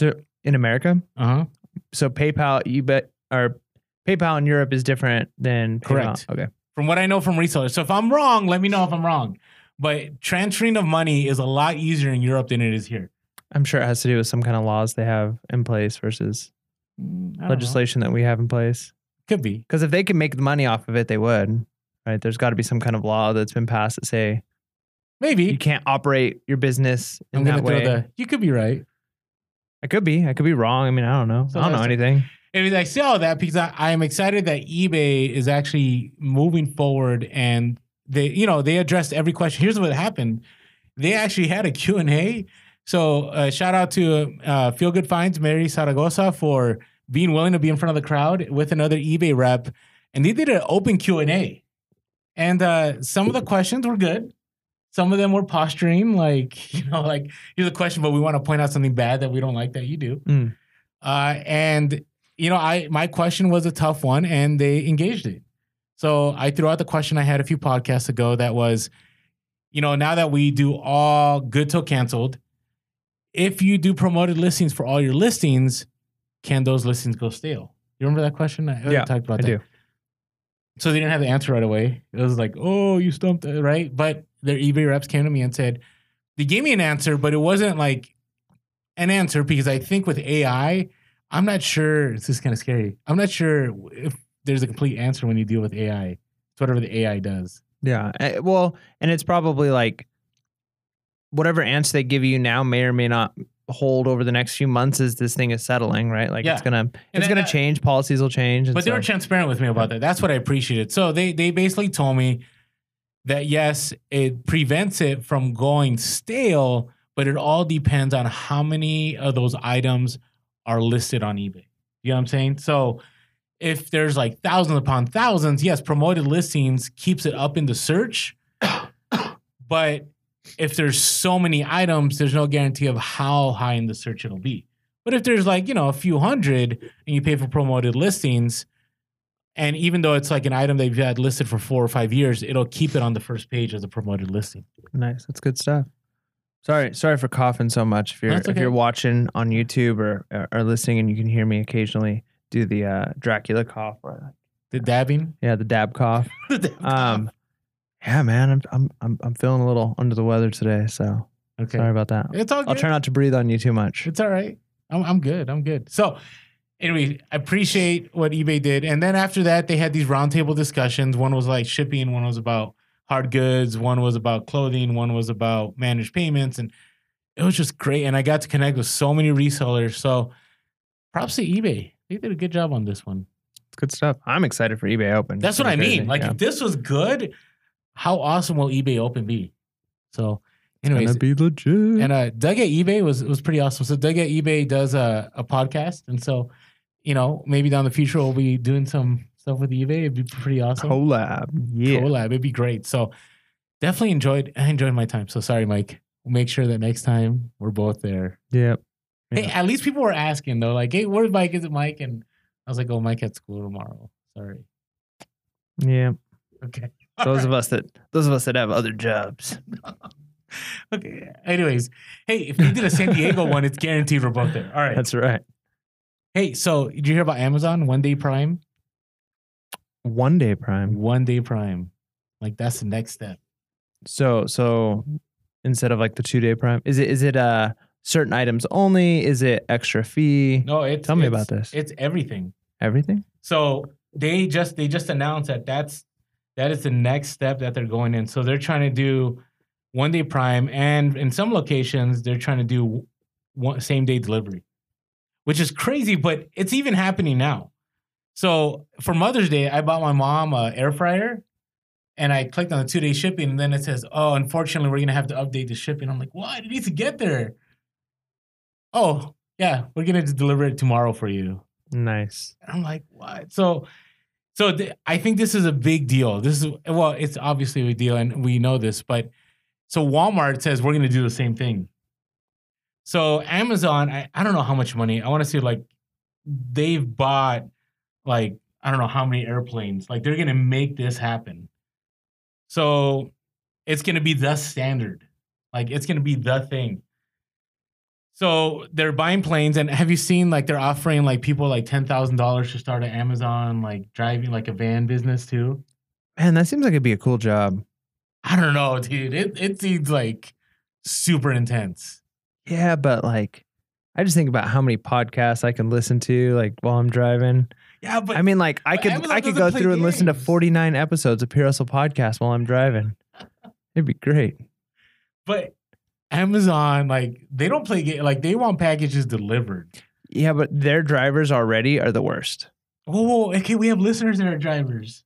So in America, Uh huh. so PayPal you bet or PayPal in Europe is different than PayPal. Correct. Okay. From what I know from resellers. So if I'm wrong, let me know if I'm wrong. But transferring of money is a lot easier in Europe than it is here. I'm sure it has to do with some kind of laws they have in place versus Mm, know. legislation that we have in place. Could be. Because if they can make the money off of it, they would. Right? There's got to be some kind of law that's been passed that say Maybe. you can't operate your business in I'm that throw way. the. You could be right. I could be. I could be wrong. I mean, I don't know. So I don't know anything. I mean, I say all that because I, I am excited that eBay is actually moving forward and they, you know, they addressed every question. Here's what happened: they actually had a Q and A. So uh, shout out to uh, Feel Good Finds Mary Saragosa for being willing to be in front of the crowd with another eBay rep, and they did an open Q and A. And uh, some of the questions were good. Some of them were posturing, like you know, like here's a question, but we want to point out something bad that we don't like that you do. Mm. Uh, and you know, I my question was a tough one, and they engaged it. So I threw out the question I had a few podcasts ago that was, you know, now that we do all good till canceled, if you do promoted listings for all your listings, can those listings go stale? You remember that question? I Yeah, talked about I that. do. So they didn't have the answer right away. It was like, oh, you stumped, it, right? But their eBay reps came to me and said, they gave me an answer, but it wasn't like an answer because I think with AI, I'm not sure. This is kind of scary. I'm not sure if there's a complete answer when you deal with AI. It's whatever the AI does. Yeah. Eh, Well, and it's probably like whatever answer they give you now may or may not hold over the next few months as this thing is settling, right? Like Yeah. it's gonna it's gonna that- change. Policies will change. But they were transparent with me about that. That's what I appreciated. So they they basically told me that yes, it prevents it from going stale, but it all depends on how many of those items are listed on eBay. You know what I'm saying? So if there's like thousands upon thousands, yes, promoted listings keeps it up in the search. but if there's so many items, there's no guarantee of how high in the search it'll be. But if there's like, you know, a few hundred and you pay for promoted listings, and even though it's like an item that you've had listed for four or five years, it'll keep it on the first page as a promoted listing. Nice. That's good stuff. Sorry, sorry for coughing so much. If you're That's if you're watching on YouTube or or, or listening and you can hear me occasionally do the uh, Dracula cough or The dabbing. yeah, the dab cough. Um, yeah, man, I'm I'm I'm I'm feeling a little under the weather today, so okay. sorry about that. It's all good. I'll try not to breathe on you too much. It's all right. I'm, I'm good. I'm good. So, anyway, I appreciate what eBay did. And then after that, they had these roundtable discussions. One was like shipping, one was about hard goods, one was about clothing, one was about managed payments. And it was just great, and I got to connect with so many resellers. So, props to eBay. They did a good job on this one. It's good stuff. I'm excited for eBay Open. That's what I mean. Like, yeah. if this was good, how awesome will eBay Open be? So, anyway, It's gonna be legit. and uh, Doug at eBay was was pretty awesome. So, Doug at eBay does a, a podcast, and so you know maybe down the future we'll be doing some stuff with eBay. It'd be pretty awesome. collab. Yeah. collab. It'd be great. So definitely enjoyed. I enjoyed my time. So sorry, Mike. We'll make sure that next time we're both there. Yeah. Hey, Yeah. at least people were asking though, like, "Hey, where's Mike? Is it Mike?" And I was like, "Oh, Mike at school tomorrow." Sorry. Yeah. Okay. Those of us that those of us that have other jobs. okay. Anyways, hey, if we did a San Diego one, it's guaranteed we're both there. All right. That's right. Hey, so did you hear about Amazon One Day Prime? One day prime. One Day Prime. Like that's the next step. So so instead of like the two day prime, is it is it uh certain items only? Is it extra fee? No, it's Tell me it's- about this. It's everything. Everything? So they just they just announced that that's that is the next step that they're going in. So they're trying to do one day prime, and in some locations they're trying to do one, same day delivery, which is crazy. But it's even happening now. So for Mother's Day, I bought my mom a air fryer, and I clicked on the two day shipping, and then it says, "Oh, unfortunately, we're gonna have to update the shipping." I'm like, "What? It needs to get there." Oh yeah, we're gonna deliver it tomorrow for you. Nice. And I'm like, what? So, so th- I think this is a big deal. This is well, it's obviously a big deal, and we know this. But so Walmart says we're going to do the same thing. So Amazon, I, I don't know how much money. I want to see like they've bought like I don't know how many airplanes. Like they're going to make this happen. So it's going to be the standard. Like it's going to be the thing. So they're buying planes, and have you seen like they're offering like people like ten thousand dollars to start an Amazon like driving like a van business too? Man, that seems like it'd be a cool job. I don't know, dude. It it seems like super intense. Yeah, but like I just think about how many podcasts I can listen to like while I'm driving. Yeah, but I mean, like I could Amazon I could go through and listen to 49 episodes of Hustle podcast while I'm driving. It'd be great. but Amazon like they don't play game. Like they want packages delivered. Yeah, but their drivers already are the worst. Oh, okay. We have listeners that are drivers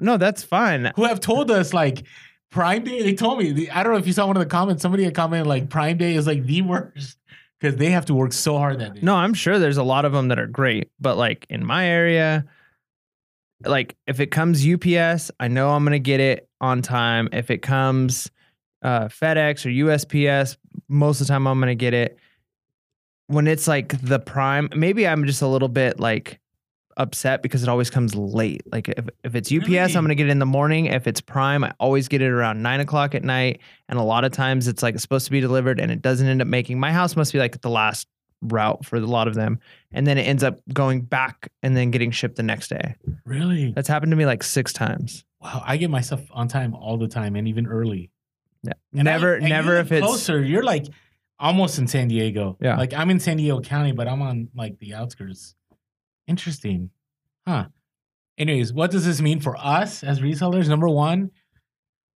No, that's fine. who have told us like Prime Day. They told me. I don't know if you saw one of the comments. Somebody had commented like Prime Day is like the worst because they have to work so hard that day. No, I'm sure there's a lot of them that are great, but like in my area, like if it comes UPS, I know I'm gonna get it on time. If it comes uh, FedEx or USPS, most of the time I'm gonna get it. When it's like the prime, maybe I'm just a little bit like upset because it always comes late. Like if, if it's UPS, Really? I'm gonna get it in the morning. If it's Prime, I always get it around nine o'clock at night. And a lot of times it's like it's supposed to be delivered and it doesn't end up making my house must be like the last route for a lot of them. And then it ends up going back and then getting shipped the next day. Really? That's happened to me like six times. Wow. I get myself on time all the time and even early. Yeah. And I- never, never if it's closer. You're like almost in San Diego. Yeah. Like I'm in San Diego County, but I'm on like the outskirts. Interesting. Huh. Anyways, what does this mean for us as resellers? Number one,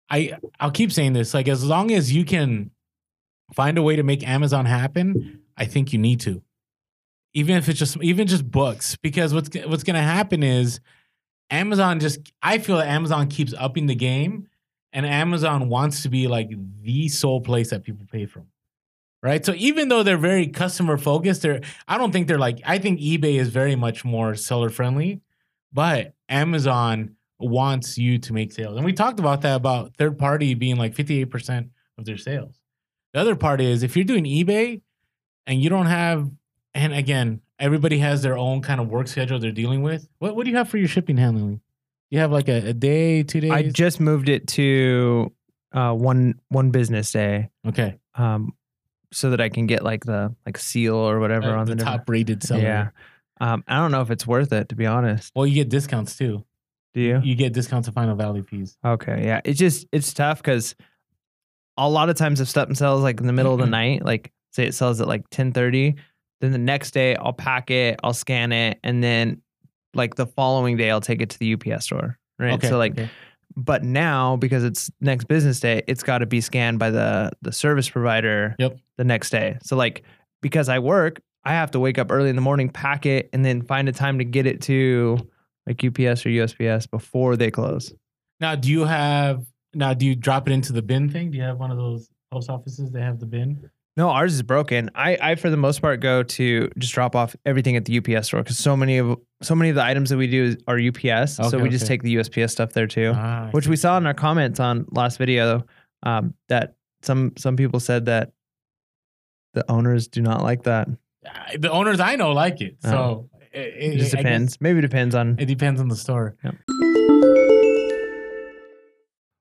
I I'll keep saying this. Like as long as you can find a way to make Amazon happen, I think you need to. Even if it's just even just books, because what's what's gonna happen is Amazon just I feel that Amazon keeps upping the game and Amazon wants to be like the sole place that people pay from. Right? So even though they're very customer focused, they're I don't think they're like I think eBay is very much more seller friendly, but Amazon wants you to make sales. And we talked about that about third party being like 58% of their sales. The other part is if you're doing eBay and you don't have and again, everybody has their own kind of work schedule they're dealing with. What what do you have for your shipping handling? You have like a, a day, two days? I just moved it to uh, one one business day, okay. um, so that I can get like the like seal or whatever Uh, on the the, top rated seller. Yeah, um, I don't know if it's worth it to be honest. Well, you get discounts too. Do you? You get discounts of Final Value fees. Okay, yeah. It's just it's tough because a lot of times if something sells like in the middle of the night, like say it sells at like ten thirty, then the next day I'll pack it, I'll scan it, and then like the following day I'll take it to the UPS store. Right. Okay. So like okay. But now, because it's next business day, it's got to be scanned by the the service provider. Yep. The next day. So like, because I work, I have to wake up early in the morning, pack it, and then find a time to get it to like UPS or USPS before they close. Now, do you have now? Do you drop it into the bin thing? Do you have one of those post offices? They have the bin. No, ours is broken. I, I for the most part go to just drop off everything at the UPS store because so many of so many of the items that we do are UPS. so Okay, we just take the USPS stuff there too, Ah, which we saw in our comments on last video. Um, that some some people said that the owners do not like that. The owners I know like it. So it, It it- just depends. Maybe it depends on. It depends on the store. Yep.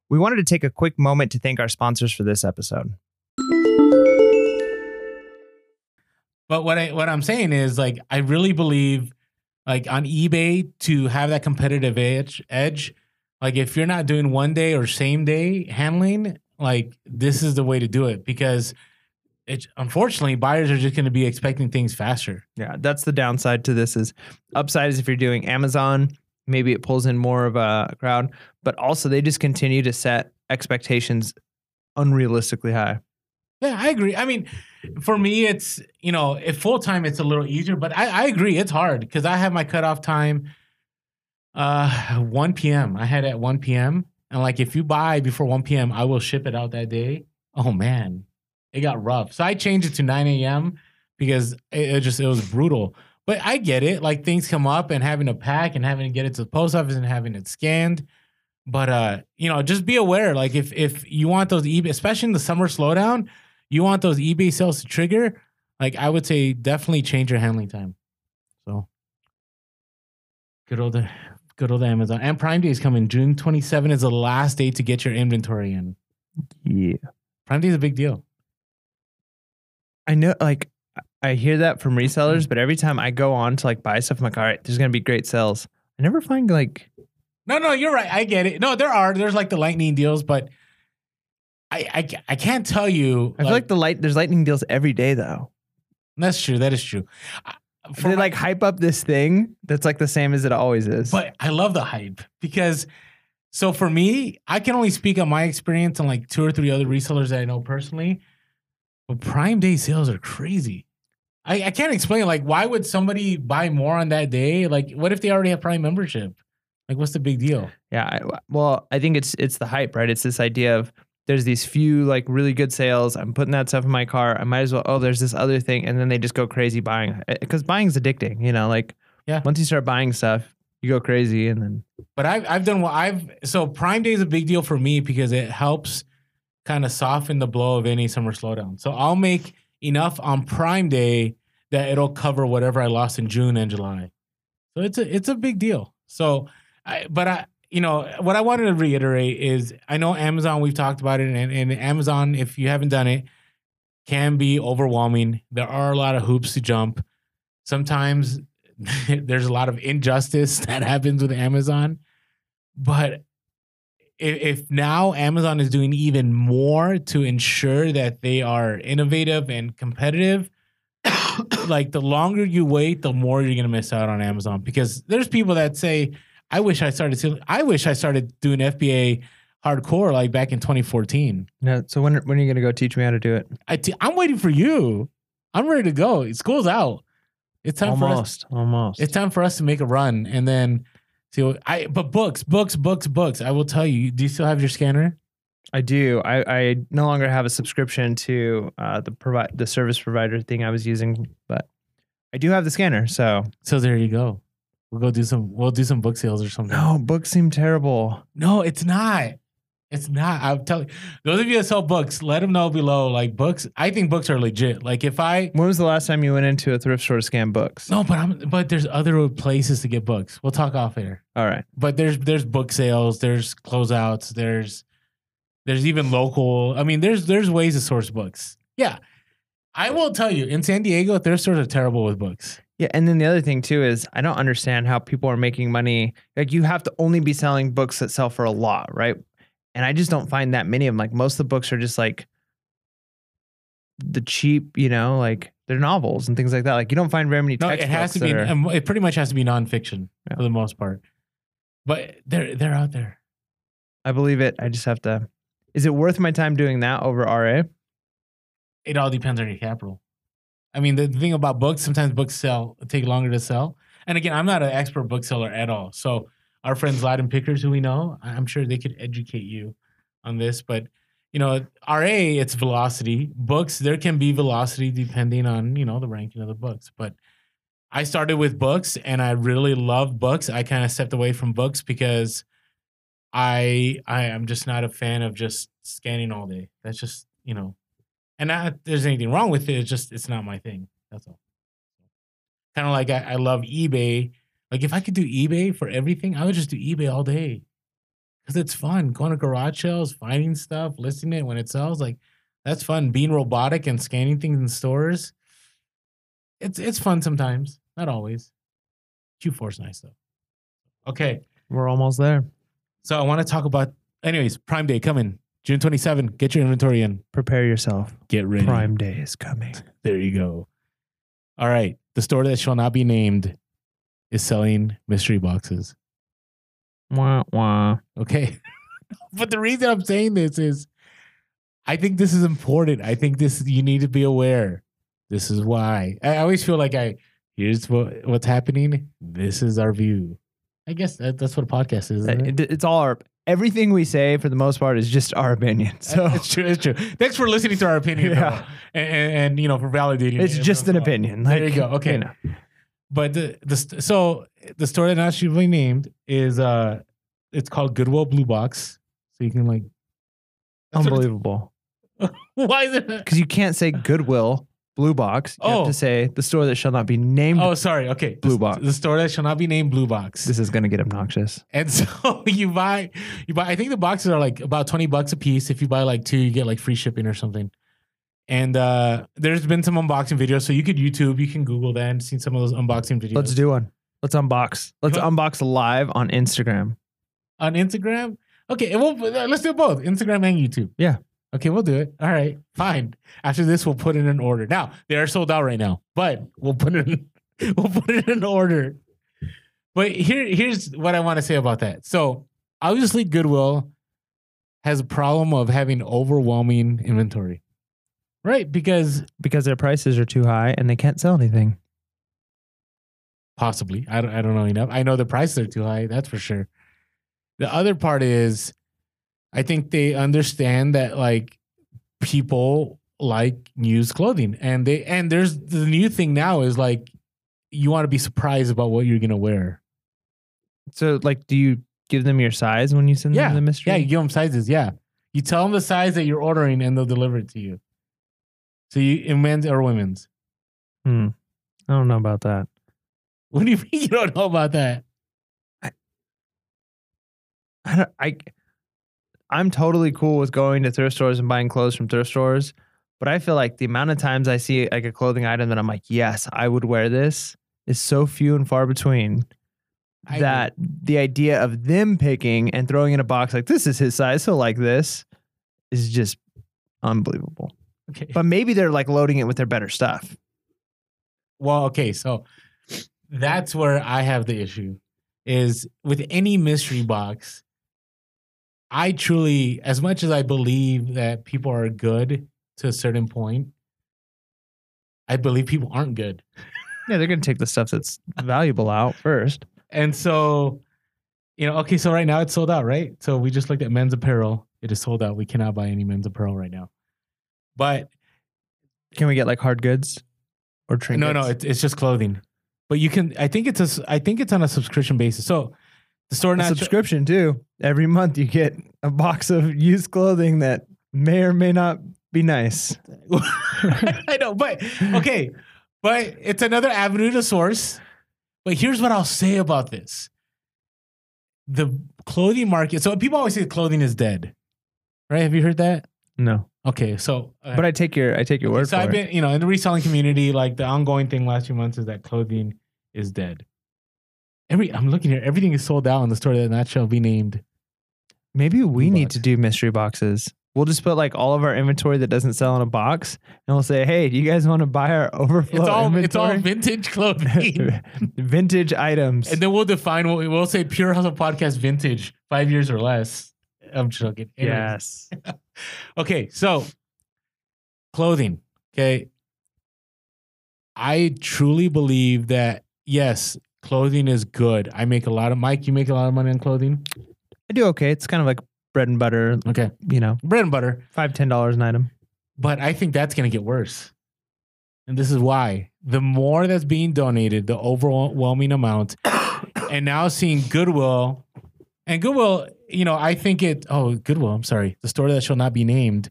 We wanted to take a quick moment to thank our sponsors for this episode. But what I what I'm saying is like I really believe like on eBay to have that competitive edge edge, like if you're not doing one day or same day handling, like this is the way to do it because it's unfortunately buyers are just going to be expecting things faster. Yeah, that's the downside to this. Is upside is if you're doing Amazon, maybe it pulls in more of a crowd, but also they just continue to set expectations unrealistically high. Yeah, I agree. I mean, for me, it's you know, if full time, it's a little easier. But I, I agree, it's hard because I have my cutoff time, uh, one p.m. I had at one p.m. and like if you buy before one p.m., I will ship it out that day. Oh man, it got rough. So I changed it to nine a.m. because it, it just it was brutal. But I get it. Like things come up and having to pack and having to get it to the post office and having it scanned. But uh, you know, just be aware. Like if if you want those especially in the summer slowdown, you want those eBay sales to trigger. Like I would say, definitely change your handling time. So good old, good old Amazon and Prime Day is coming. June twenty seven is the last day to get your inventory in. Yeah. Prime Day is a big deal. I know like I hear that from resellers, but every time I go on to like buy stuff, I'm like, all right, there's gonna be great sales. I never find like No, no, you're right. I get it. No, there are. There's like the lightning deals, but I I, I can't tell you. I feel like the light there's lightning deals every day though. that's true. That is true. I- for they my- like hype up this thing that's like the same as it always is. But I love the hype because so for me, I can only speak on my experience and like two or three other resellers that I know personally. But Prime Day sales are crazy. I, I can't explain like why would somebody buy more on that day? Like what if they already have Prime membership? Like what's the big deal? Yeah, I, well, I think it's it's the hype, right? It's this idea of there's these few like really good sales. I'm putting that stuff in my car. I might as well. Oh, there's this other thing, and then they just go crazy buying eh, because buying's addicting. You know, like Yeah. once you start buying stuff, you go crazy, and then But I've I've done what I've so Prime Day is a big deal for me because it helps kind of soften the blow of any summer slowdown. So I'll make enough on Prime Day that it'll cover whatever I lost in June and July. So it's a it's a big deal. So I but I you know what I wanted to reiterate is I know Amazon we've talked about it and, and Amazon if you haven't done it can be overwhelming. There are a lot of hoops to jump. Sometimes there's a lot of injustice that happens with Amazon. But if, if now Amazon is doing even more to ensure that they are innovative and competitive, like the longer you wait, the more you're gonna miss out on Amazon. Because there's people that say, "I wish I started. To, I wish I started doing FBA hardcore like back in 2014." no. So when when are you gonna go teach me how to do it? I t- I'm waiting for you. I'm ready to go. School's out. It's time for us. Almost, almost. It's time for us to make a run and then see what I. But books, books, books, books. I will tell you. Do you still have your scanner? I do. I, I no longer have a subscription to uh, the provide the service provider thing I was using, but I do have the scanner. So So there you go. We'll go do some. We'll do some book sales or something. no, books seem terrible. no, it's not. It's not. I'm telling those of you that sell books, let them know below. Like books, I think books are legit. Like if I When was the last time you went into a thrift store to scan books? no, but I'm but there's other places to get books. We'll talk off air. All right. But there's there's book sales, there's closeouts, there's there's even local. I mean, there's there's ways to source books. Yeah. I will tell you, in San Diego, thrift stores are terrible with books. Yeah, and then the other thing too is I don't understand how people are making money. Like you have to only be selling books that sell for a lot, right? And I just don't find that many of them. Like most of the books are just like the cheap, you know, like they're novels and things like that. Like you don't find very many No, it has to be. are- It pretty much has to be nonfiction Yeah. for the most part. But they're they're out there. I believe it. I just have to. Is it worth my time doing that over RA? It all depends on your capital. I mean, the thing about books, sometimes books sell take longer to sell. And again, I'm not an expert bookseller at all. So our friends Latin Pickers, who we know, I'm sure they could educate you on this. But you know, RA, it's velocity. Books, there can be velocity depending on you know the ranking of the books. But I started with books, and I really love books. I kind of stepped away from books because I I am just not a fan of just scanning all day. That's just you know, and not there's anything wrong with it. It's just it's not my thing. That's all. Kind of like I, I love eBay. Like if I could do eBay for everything, I would just do eBay all day because it's fun. Going to garage sales, finding stuff, listing it when it sells. Like that's fun. Being robotic and scanning things in stores. It's it's fun sometimes, not always. Q4's nice though. Okay, We're almost there. so I want to talk about, anyways, Prime Day coming June 27. Get your inventory in. Prepare yourself. Get ready. Prime Day is coming. There you go. All right. The store that shall not be named is selling mystery boxes. Wah wah. Okay. but the reason I'm saying this is I think this is important. I think this you need to be aware. This is why. I always feel like I here's what what's happening. This is our view. I guess that, that's what a podcast is. Isn't uh, it? It- it's all our everything we say for the most part is just our opinion. So it's true. It's true. Thanks for listening to our opinion, Yeah. and, and, and, you know for validating. it's it just an well. opinion. There you go. Okay, you know. but the the so the store that not should be named is uh it's called Goodwill Blue Box. So you can like Unbelievable. Why is it? Because you can't say Goodwill Blue Box. You Oh. have to say the store that shall not be named. Oh, sorry. Okay, Blue the, Box. The store that shall not be named Blue Box. This is gonna get obnoxious. And so you buy, you buy. I think the boxes are like about twenty bucks a piece. If you buy like two, you get like free shipping or something. And uh there's been some unboxing videos, so you could YouTube, you can Google that and see some of those unboxing videos. Let's do one. Let's unbox. Let's unbox live on Instagram. on Instagram. Okay, we'll let's do both Instagram and YouTube. Yeah. Okay, we'll do it. All right, fine. After this, we'll put in an order. Now they are sold out right now, but we'll put it in, we'll put it in order. But here, here's what I want to say about that. So obviously, Goodwill has a problem of having overwhelming inventory, right? Because Because their prices are too high and they can't sell anything. Possibly. I don't, I don't know enough. I know the prices are too high. That's for sure. The other part is, I think they understand that like people like used clothing, and they and there's the new thing now is like you want to be surprised about what you're gonna wear. So, like, do you give them your size when you send Yeah. them the mystery? Yeah, you give them sizes. Yeah, you tell them the size that you're ordering, and they'll deliver it to you. So you in men's or women's. Hmm. I don't know about that. What do you mean you don't know about that? I, don't, I I'm totally cool with going to thrift stores and buying clothes from thrift stores, but I feel like the amount of times I see like a clothing item that I'm like, yes, I would wear this is so few and far between I agree. that the idea of them picking and throwing in a box like this is his size, so like this is just unbelievable. Okay. But maybe they're like loading it with their better stuff. Well, okay, so that's where I have the issue is with any mystery box. I truly, as much as I believe that people are good to a certain point, I believe people aren't good. Yeah, they're gonna take the stuff that's valuable out first. And so, you know, okay, so right now it's sold out, right? So we just looked at men's apparel. It is sold out. We cannot buy any men's apparel right now. But Can we get like hard goods or trinkets? No, no, it's, it's just clothing. But you can. I think it's a. I think it's on a subscription basis. So the store not subscription too. Every month you get a box of used clothing that may or may not be nice. I know, but okay, but it's another avenue to source. But here's what I'll say about this: the clothing market. So people always say clothing is dead, right? Have you heard that? No, Okay, so uh, but I take your I take your word for it. so I've it. been, you know, in the reselling community, like the ongoing thing last few months is that clothing is dead. Every I'm looking here, everything is sold out in the store that not shall be named. Maybe we need box. to do mystery boxes. We'll just put like all of our inventory that doesn't sell in a box, and we'll say, "Hey, do you guys want to buy our overflow It's all it's all vintage clothing. vintage items." and then we'll define what we will say pure hustle podcast vintage, five years or less. I'm joking. Anyways. Yes. Okay, so clothing. Okay. I truly believe that yes, clothing is good. I make a lot of Mike, you make a lot of money on clothing. I do okay. It's kind of like bread and butter, Okay. you know, Bread and butter. five, ten dollars an item. But I think that's gonna get worse. And this is why. The more that's being donated, the overwhelming amount, and now seeing Goodwill and Goodwill, you know, I think it oh, Goodwill, I'm sorry, the store that shall not be named,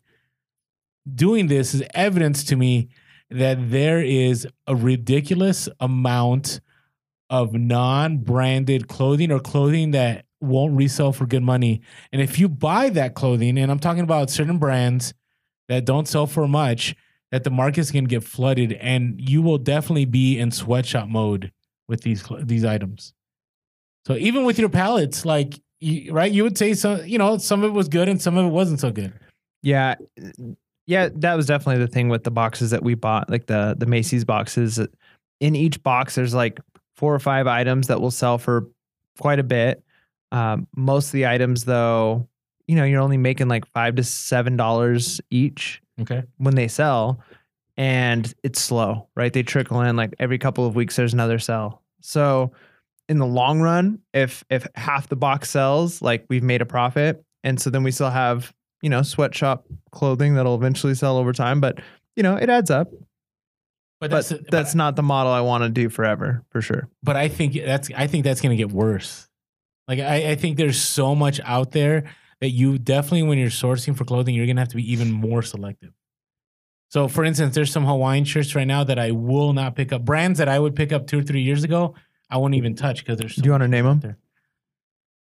doing this is evidence to me that there is a ridiculous amount of non-branded clothing or clothing that won't resell for good money. And if you buy that clothing, and I'm talking about certain brands that don't sell for much, that the market's going to get flooded, and you will definitely be in sweatshop mode with these these items. So even with your palettes, like you, right, you would say some, you know, some of it was good and some of it wasn't so good. Yeah. Yeah, that was definitely the thing with the boxes that we bought, like the the Macy's boxes. In each box, there's like four or five items that will sell for quite a bit. Um, most of the items, though, you know, you're only making like five to seven dollars each Okay. when they sell, and it's slow, right? They trickle in like every couple of weeks. There's another sell. So, in the long run, if if half the box sells, like we've made a profit, and so then we still have you know sweatshop clothing that'll eventually sell over time. But you know, it adds up. But But that's that's, but, not the model I want to do forever, for sure. but I think that's I think that's going to get worse. Like I, I think there's so much out there that you definitely when you're sourcing for clothing, you're going to have to be even more selective. So, for instance, there's some Hawaiian shirts right now that I will not pick up. Brands that I would pick up two or three years ago, I won't even touch because there's. So Do you want to name them? there.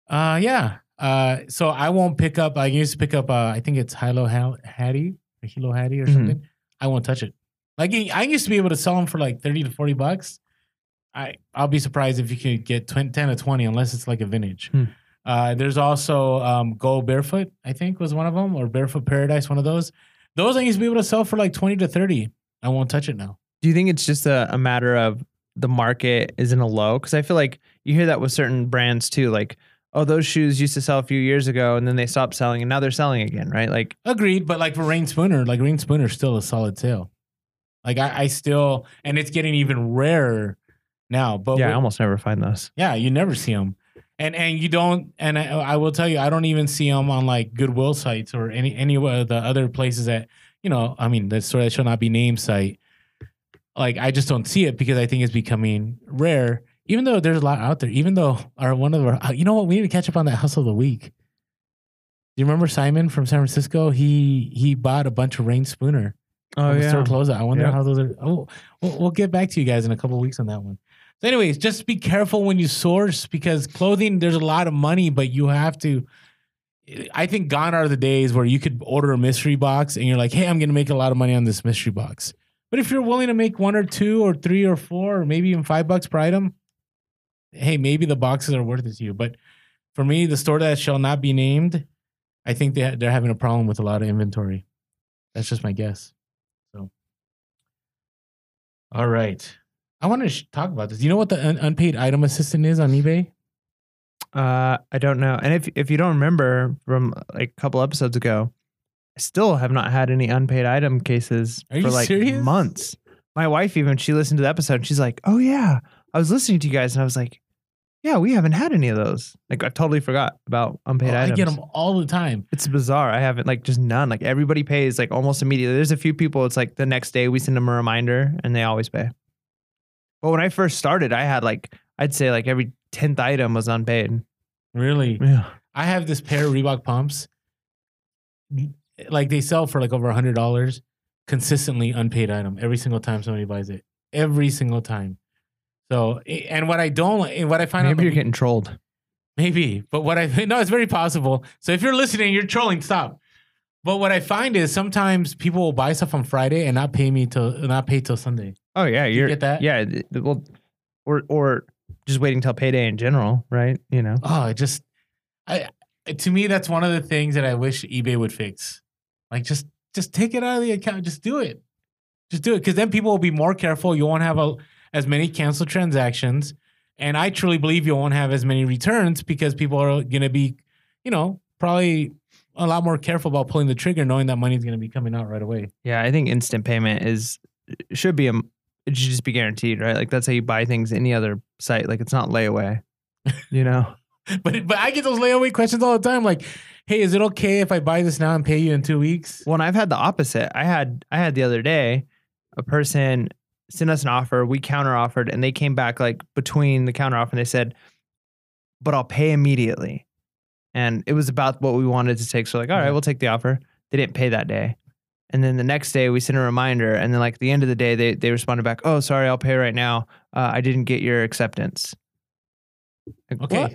Uh, yeah. Uh, so I won't pick up. I used to pick up. Uh, I think it's Hilo Hattie Hilo Hattie or Mhm. something. I won't touch it. Like I used to be able to sell them for like thirty to forty bucks. I I'll be surprised if you could get 20, ten to twenty unless it's like a vintage. Hmm. Uh, there's also um, Go Barefoot. I think was one of them or Barefoot Paradise. One of those. Those I used to be able to sell for like twenty to thirty. I won't touch it now. Do you think it's just a, a matter of the market is in a low? Because I feel like you hear that with certain brands too. Like, oh, those shoes used to sell a few years ago, and then they stopped selling, and now they're selling again, right? Like, Agreed, but like for Reyn Spooner, like Reyn Spooner's still a solid sale. Like I, I still, and it's getting even rarer now. But yeah, I almost never find those. yeah, you never see them, and and you don't. And I, I will tell you, I don't even see them on like Goodwill sites or any any of the other places that you know. I mean, the store that shall not be named site. Like I just don't see it because I think it's becoming rare. Even though there's a lot out there, even though our one of our, uh, you know what, we need to catch up on that hustle of the week. Do you remember Simon from San Francisco? He he bought a bunch of Reyn Spooner. Oh the store closed. I wonder Yeah. how those are. Oh, we'll, we'll get back to you guys in a couple of weeks on that one. So, anyways, just be careful when you source because clothing. There's a lot of money, but you have to. I think gone are the days where you could order a mystery box and you're like, "Hey, I'm going to make a lot of money on this mystery box." But if you're willing to make one or two or three or four or maybe even five bucks per item, hey, maybe the boxes are worth it to you. But for me, the store that shall not be named, I think they ha- they're having a problem with a lot of inventory. That's just my guess. All right, I want to sh- talk about this. Do you know what the un- unpaid item assistant is on eBay? Uh, I don't know. And if if you don't remember from like a couple episodes ago, I still have not had any unpaid item cases Are for like serious? months. My wife even she listened to the episode and she's like, "Oh yeah, I was listening to you guys and I was like, yeah, we haven't had any of those. Like I totally forgot about unpaid Oh, I get them all the time. It's bizarre. I haven't like just none. Like everybody pays like almost immediately. There's a few people. It's like the next day we send them a reminder and they always pay. But when I first started, I had like I'd say like every tenth item was unpaid. Really, Yeah. I have this pair of Reebok pumps. Like they sell for like over a hundred dollars, consistently unpaid item every single time somebody buys it. Every single time. So, and what I don't, and what I find out, Maybe you're getting trolled. Maybe, but what I no, it's very possible. So if you're listening, you're trolling. Stop. But what I find is sometimes people will buy stuff on Friday and not pay me till not pay till Sunday. Oh yeah, you get that? Yeah, well, or or just waiting till payday in general, right? You know. Oh, it just, I to me that's one of the things that I wish eBay would fix. Like just just take it out of the account. Just do it. Just do it because then people will be more careful. You won't have a, as many canceled transactions, and I truly believe you won't have as many returns because people are going to be, you know, probably a lot more careful about pulling the trigger, knowing that money's going to be coming out right away. Yeah, I think instant payment is should be a it should just be guaranteed, right? Like that's how you buy things any other site. Like it's not layaway. You know? But but I get those layaway questions all the time. Like, hey, is it okay if I buy this now and pay you in two weeks? Well, and I've had the opposite. I had I had the other day a person sent us an offer, we counter offered, and they came back like between the counter offer and they said, But I'll pay immediately. And it was about what we wanted to take. So like, all right, Yeah. we'll take the offer. They didn't pay that day. And then the next day we sent a reminder. And then like the end of the day, they they responded back, Oh, sorry, I'll pay right now. Uh, I didn't get your acceptance. Like, Okay. What?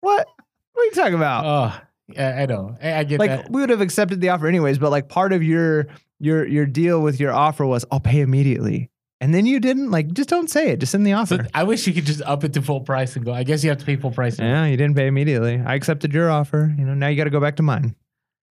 What? What are you talking about? Oh, yeah, I know. I, I get like that. we would have accepted the offer anyways, but like part of your your your deal with your offer was I'll pay immediately. And then you didn't like just don't say it. Just send the offer. So I wish you could just up it to full price and go. I guess you have to pay full price. now. yeah, you didn't pay immediately. I accepted your offer. You know, now you got to go back to mine.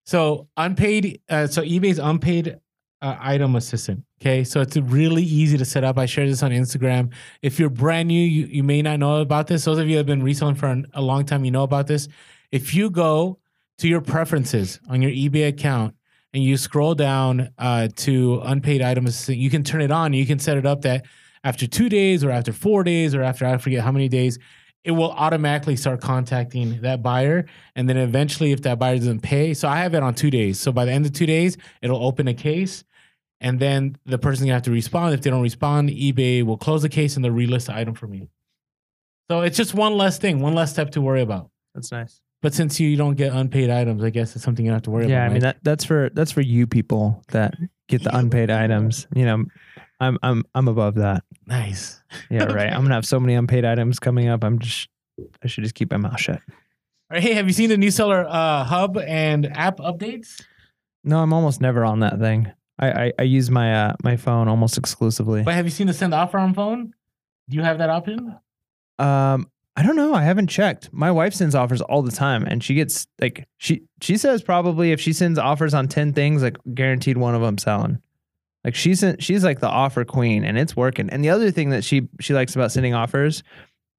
So unpaid. Uh, so eBay's unpaid uh, item assistant. Okay, so it's really easy to set up. I shared this on Instagram. If you're brand new, you, you may not know about this. Those of you have been reselling for an, a long time, you know about this. If you go to your preferences on your eBay account and you scroll down uh, to unpaid items, you can turn it on. You can set it up that after two days or after four days or after I forget how many days, it will automatically start contacting that buyer. And then eventually, if that buyer doesn't pay, so I have it on two days. So by the end of two days, it'll open a case. And then the person's gonna have to respond. If they don't respond, eBay will close the case and they'll relist the item for me. So it's just one less thing, one less step to worry about. That's nice. But since you don't get unpaid items, I guess it's something you have to worry Yeah, about. Yeah, I mean right? that that's for that's for you people that get the unpaid items. You know, I'm I'm I'm above that. nice. Yeah, right. I'm gonna have so many unpaid items coming up. I'm just I should just keep my mouth shut. All right, hey, have you seen the new seller uh, hub and app updates? No, I'm almost never on that thing. I I, I use my uh, my phone almost exclusively. But have you seen the send offer on phone? Do you have that option? Um, I don't know. I haven't checked. My wife sends offers all the time, and she gets like she she says probably if she sends offers on ten things, like guaranteed one of them selling. Like she's she's like the offer queen, and it's working. And the other thing that she she likes about sending offers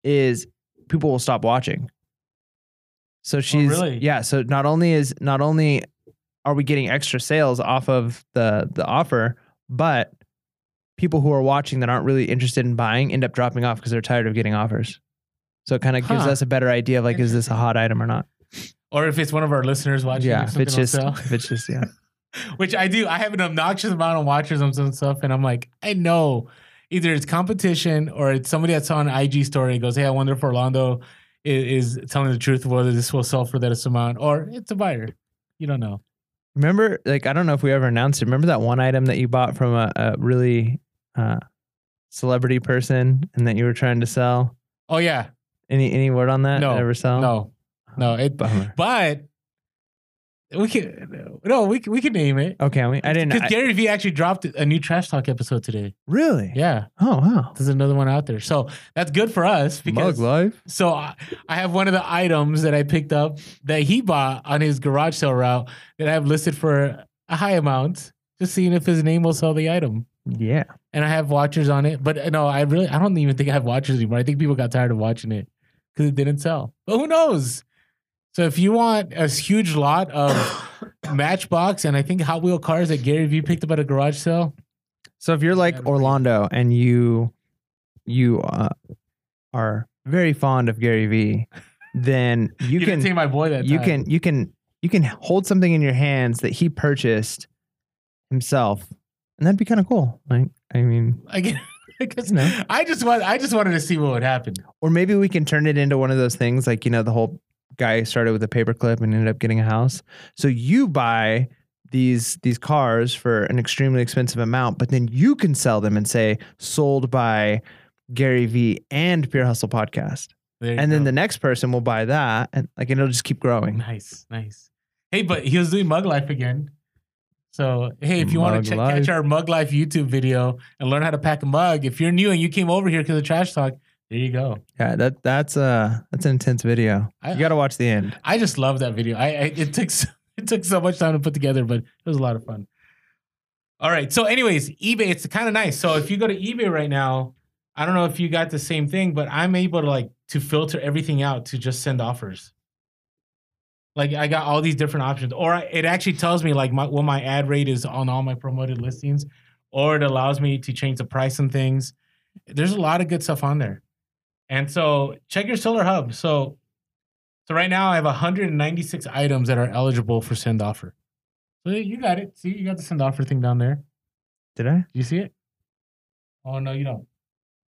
is people will stop watching. So oh, she's really? yeah. So not only is not only are we getting extra sales off of the the offer, but people who are watching that aren't really interested in buying end up dropping off because they're tired of getting offers. So it kind of gives Huh. us a better idea of like, is this a hot item or not? Or if it's one of our listeners watching, yeah, if it's just, if it's just, yeah. which I do. I have an obnoxious amount of watchers on some stuff, and I'm like, I know either it's competition or it's somebody that's on an IG story and goes, "Hey, I wonder if Orlando is, is telling the truth whether this will sell for that amount, or it's a buyer. You don't know. Remember, like, I don't know if we ever announced it. Remember that one item that you bought from a, a really uh, celebrity person and that you were trying to sell? Oh yeah, Any any word on that? No, Ever sell? no, no. It, Bummer. but we can no, we can, we can name it. Okay, we, I didn't. because Gary Vee actually dropped a new trash talk episode today. really? Yeah, Oh wow. there's another one out there, so that's good for us because Mug life. So I, I have one of the items that I picked up that he bought on his garage sale route that I have listed for a high amount, just seeing if his name will sell the item. Yeah. And I have watchers on it, but uh, no, I really I don't even think I have watchers anymore. I think people got tired of watching it because it didn't sell. But who knows? So if you want a huge lot of Matchbox and I think Hot Wheel cars that Gary Vee picked up at a garage sale, So if you're like Orlando and you you uh, are very fond of Gary Vee, then you, you, can my boy that you time. can you can you can hold something in your hands that he purchased himself, and that'd be kind of cool. Like I mean, I guess, You know. I just want I just wanted to see what would happen. or maybe we can turn it into one of those things like you know the whole guy started with a paperclip and ended up getting a house. So you buy these these cars for an extremely expensive amount, but then you can sell them and say sold by Gary Vee and Pure Hustle podcast. And then the next person will buy that and like and it'll just keep growing. Nice, nice. Hey, but he was doing Mug Life again. So hey, if you want to ch- catch our Mug Life YouTube video and learn how to pack a mug, if you're new and you came over here because of Trash Talk, there you go. Yeah, that that's uh that's an intense video. I- You got to watch the end. I just love that video. I, I it took so, it took so much time to put together, but it was a lot of fun. All right. So, anyways, eBay, it's kind of nice. So if you go to eBay right now, I don't know if you got the same thing, but I'm able to like to filter everything out to just send offers. Like I got all these different options, or I- it actually tells me like my, what my ad rate is on all my promoted listings, or it allows me to change the price on things. There's a lot of good stuff on there, and so check your seller Hub. So, so right now I have 196 items that are eligible for send offer. So you got it. See, you got the send offer thing down there. Did I? Do you see it? Oh no, you don't.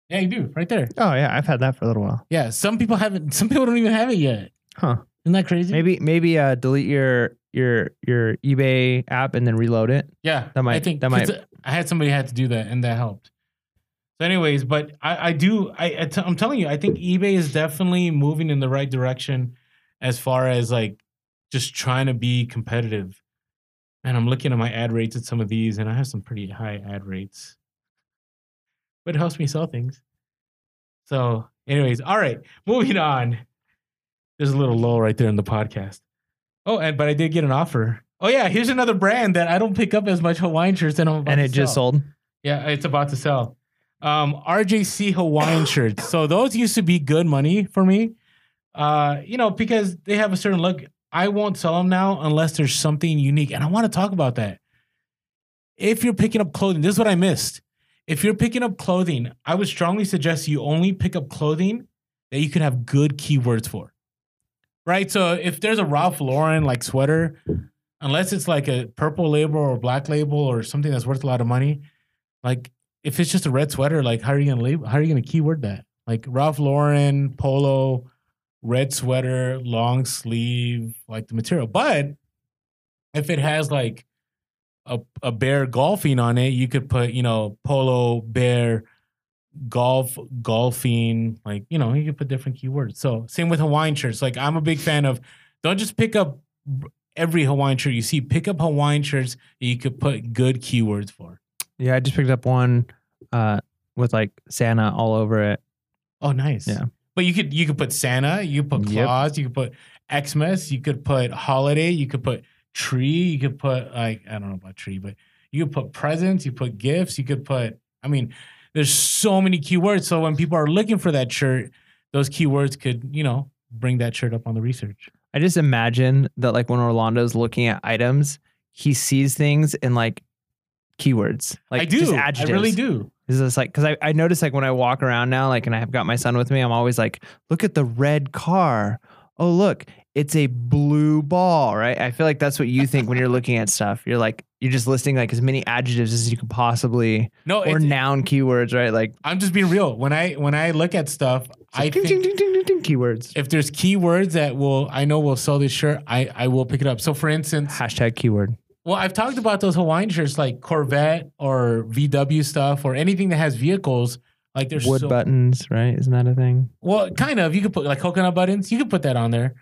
Yeah, you do right there. Oh yeah, I've had that for a little while. Yeah, some people haven't. Some people don't even have it yet. Huh. Isn't that crazy? Maybe maybe uh delete your your your eBay app and then reload it. Yeah, That might- I think that might- I had somebody had to do that, and that helped. So, anyways, but I, I do. I, I t- I'm telling you, I think eBay is definitely moving in the right direction as far as like just trying to be competitive. And I'm looking at my ad rates at some of these, and I have some pretty high ad rates. But it helps me sell things. So, anyways, all right, moving on. There's a little lull right there in the podcast. Oh, and but I did get an offer. Oh yeah, here's another brand that I don't pick up as much Hawaiian shirts than I'm about and to it just sell. sold. Yeah, it's about to sell. Um, RJC Hawaiian shirts. So those used to be good money for me. Uh, you know, because they have a certain look. I won't sell them now unless there's something unique. And I want to talk about that. If you're picking up clothing, this is what I missed. If you're picking up clothing, I would strongly suggest you only pick up clothing that you can have good keywords for. Right? So if there's a Ralph Lauren like sweater, unless it's like a purple label or black label or something that's worth a lot of money, like if it's just a red sweater, like how are you gonna label? How are you gonna keyword that? Like Ralph Lauren polo, red sweater, long sleeve, like the material. But if it has like a a bear golfing on it, you could put you know polo bear golf golfing like you know you could put different keywords so same with hawaiian shirts like i'm a big fan of don't just pick up every hawaiian shirt you see pick up hawaiian shirts that you could put good keywords for Yeah, I just picked up one uh with like Santa all over it. Oh, nice. Yeah. But you could you could put Santa, you could put Yep. Claus, you could put Xmas, you could put holiday, you could put tree, you could put like I don't know about tree, but you could put presents, you put gifts, you could put. I mean, there's so many keywords. So when people are looking for that shirt, those keywords could you know bring that shirt up on the research. I just imagine that like when Orlando's looking at items, he sees things in like keywords. Like I do. just I really do. Is this like because I, I notice like when I walk around now, like and I have got my son with me, I'm always like, look at the red car. Oh look, it's a blue ball, right? I feel like that's what you think when you're looking at stuff. You're like you're just listing like as many adjectives as you could possibly No, or noun keywords, right? Like I'm just being real. When I when I look at stuff, I ding, think ding, ding, ding, keywords. if there's keywords that will I know will sell this shirt, I I will pick it up. So for instance, Hashtag keyword. Well, I've talked about those Hawaiian shirts like Corvette or VW stuff or anything that has vehicles. Like there's Wood so, buttons, right? Isn't that a thing? Well, kind of. You could put like coconut buttons. You could put that on there.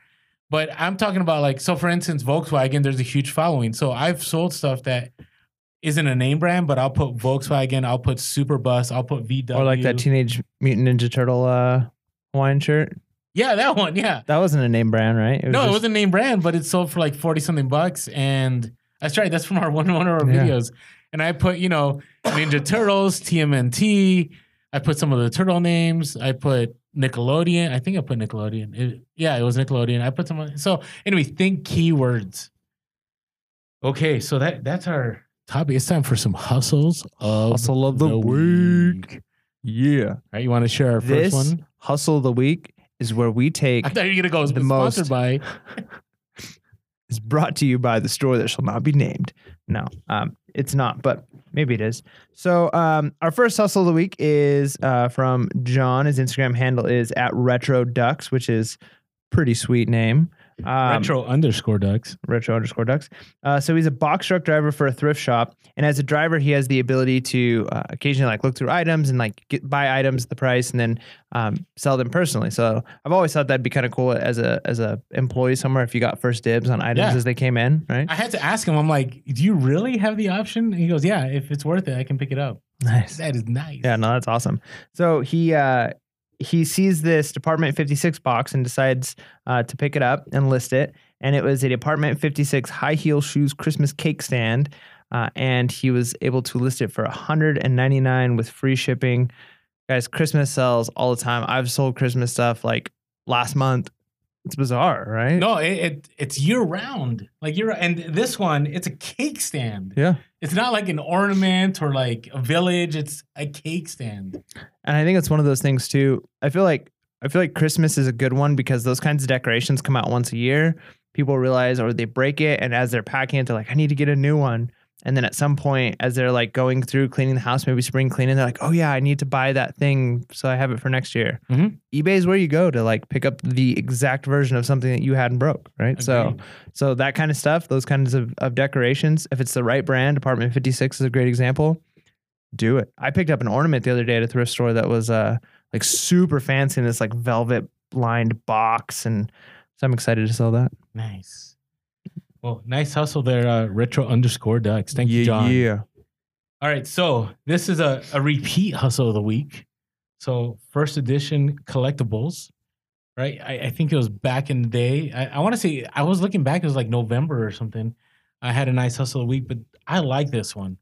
But I'm talking about like so. For instance, Volkswagen. There's a huge following. So I've sold stuff that isn't a name brand, but I'll put Volkswagen. I'll put Superbus. I'll put VW. Or like that Teenage Mutant Ninja Turtle uh, Hawaiian shirt. yeah, that one. Yeah. That wasn't a name brand, right? It no, it wasn't a name brand, but it sold for like forty something bucks, and that's right. That's from our one one of our Yeah. videos. And I put, you know, Ninja Turtles, TMNT. I put some of the turtle names. I put Nickelodeon. I think I put Nickelodeon. It- yeah, it was Nickelodeon. I put some. On. So anyway, think keywords. Okay, so that that's our topic. It's time for some hustles of Hustle of the, the week. week. Yeah. All right, you want to share our This first one? hustle of the week is where we take I thought you were gonna go. the sponsored most- by. is brought to you by the store that shall not be named. No, um, it's not, but maybe it is. So um, our first hustle of the week is uh, from John. His Instagram handle is at Retro Ducks, which is pretty sweet name. Um, Retro underscore ducks. retro underscore ducks. Uh, so he's a box truck driver for a thrift shop, and as a driver, he has the ability to uh, occasionally like look through items and like get, buy items at the price and then um, sell them personally. So I've always thought that'd be kind of cool as a as a employee somewhere if you got first dibs on items Yeah. as they came in, right? I had to ask him. I'm like, "Do you really have the option?" And he goes, "Yeah, if it's worth it, I can pick it up." Nice. That is nice. Yeah, no, that's awesome. So he uh, he sees this Department 56 box and decides uh, to pick it up and list it. And it was a Department 56 high heel shoes Christmas cake stand. Uh, and he was able to list it for 199 with free shipping. Guys, Christmas sells all the time. I've sold Christmas stuff like last month. It's bizarre, right? No, it, it it's year round. Like you're and this one, it's a cake stand. Yeah. It's not like an ornament or like a village. It's a cake stand. And I think it's one of those things too. I feel like I feel like Christmas is a good one because those kinds of decorations come out once a year. People realize or they break it and as they're packing it, they're like, I need to get a new one. And then at some point, as they're like going through cleaning the house, maybe spring cleaning, they're like, oh yeah, I need to buy that thing so I have it for next year. Mhm. eBay is where you go to like pick up the exact version of something that you had and broke, right? So so that kind of stuff, those kinds of, of decorations, if it's the right brand, Department 56 is a great example. Do it. I picked up an ornament the other day at a thrift store that was uh like super fancy in this like velvet lined box. And so I'm excited to sell that. nice. Well, nice hustle there, uh, retro underscore ducks. Thank you, John. Yeah. All right, so this is a, a repeat hustle of the week. So first edition collectibles, right? I, I think it was back in the day. I, I want to say I was looking back, it was like November or something. I had a nice hustle of the week, but I like this one.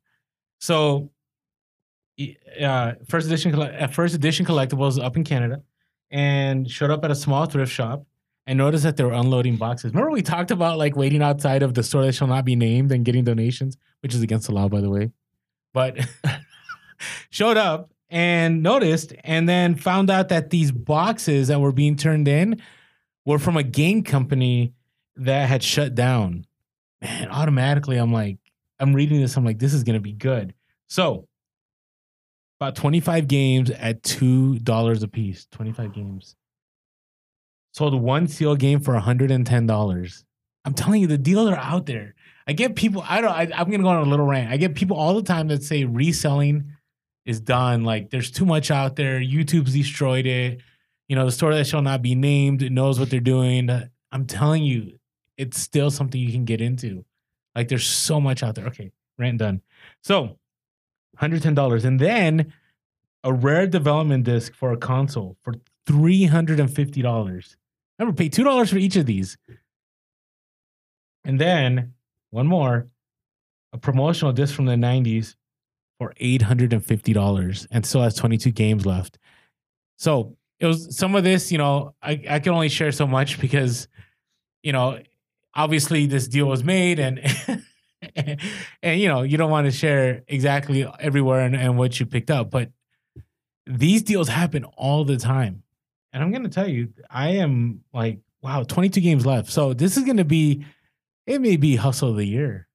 So uh, first edition uh, first edition collectibles up in Canada and showed up at a small thrift shop and noticed that they were unloading boxes. Remember we talked about like waiting outside of the store that shall not be named and getting donations, which is against the law, by the way but showed up and noticed and then found out that these boxes that were being turned in were from a game company that had shut down. Man, automatically I'm like, I'm reading this, I'm like, this is gonna be good. So about 25 games at two dollars a piece. 25 games. Sold one seal game for $110. I'm telling you, the deals are out there. I get people. I don't. I, I'm gonna go on a little rant. I get people all the time that say reselling is done. Like there's too much out there. YouTube's destroyed it. You know, the store that shall not be named knows what they're doing. I'm telling you, it's still something you can get into. Like there's so much out there. Okay, rant done. So, $110, and then a rare development disc for a console for $350. Remember, pay two dollars for each of these. And then one more, a promotional disc from the 90s for $850 and still has 22 games left. So it was some of this, you know, I, I can only share so much because, you know, obviously this deal was made and and, you know, you don't want to share exactly everywhere and, and what you picked up, but these deals happen all the time. And I'm gonna tell you, I am like, wow, 22 games left. So this is gonna be it may be hustle of the year.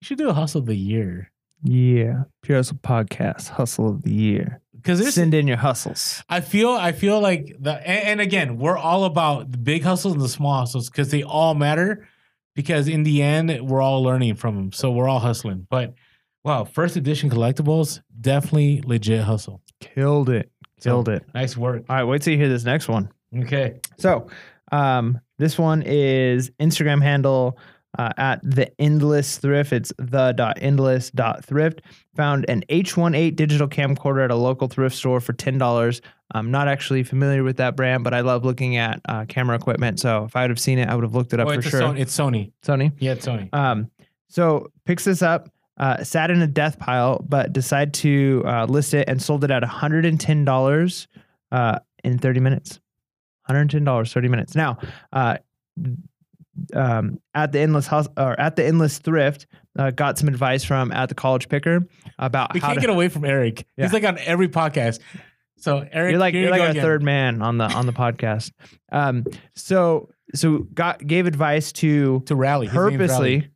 You should do a hustle of the year. Yeah. Pure Hustle Podcast, Hustle of the Year. Because Send in your hustles. I feel I feel like the and, and again, we're all about the big hustles and the small hustles because they all matter. Because in the end, we're all learning from them. So we're all hustling. But wow, first edition collectibles, definitely legit hustle. Killed it. Killed it. Nice work. All right, wait till you hear this next one. Okay. So, um, this one is Instagram handle uh, at the endless thrift. It's the dot endless dot thrift. Found an H18 digital camcorder at a local thrift store for ten dollars. I'm not actually familiar with that brand, but I love looking at uh, camera equipment. So if I would have seen it, I would have looked it up Oh, for sure. It's Sony. Sony. Yeah, it's Sony. Um, so picks this up, uh, sat in a death pile, but decided to uh, list it and sold it at $110 uh, in 30 minutes. $110, 30 minutes. Now, uh, um, at the endless hus- or at the endless thrift, uh, got some advice from at the college picker about We how can't to. get away from Eric. Yeah. He's like on every podcast. So Eric, you're like you're you like our again. third man on the on the podcast. Um, so so got gave advice to to rally. Purposely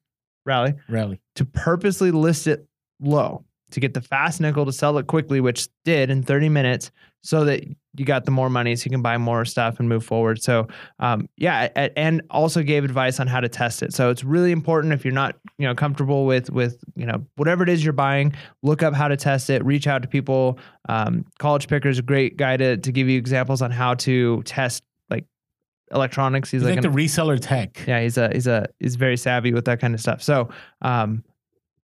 rally rally. to purposely list it low to get the fast nickel to sell it quickly, which did in 30 minutes, so that you got the more money so you can buy more stuff and move forward. So, um, yeah, and also gave advice on how to test it. So it's really important if you're not, you know, comfortable with with you know whatever it is you're buying, look up how to test it. Reach out to people. Um, College Picker is a great guy to to give you examples on how to test electronics. He's, He's like, like an- the reseller tech. yeah, he's a he's a he's very savvy with that kind of stuff. So, um,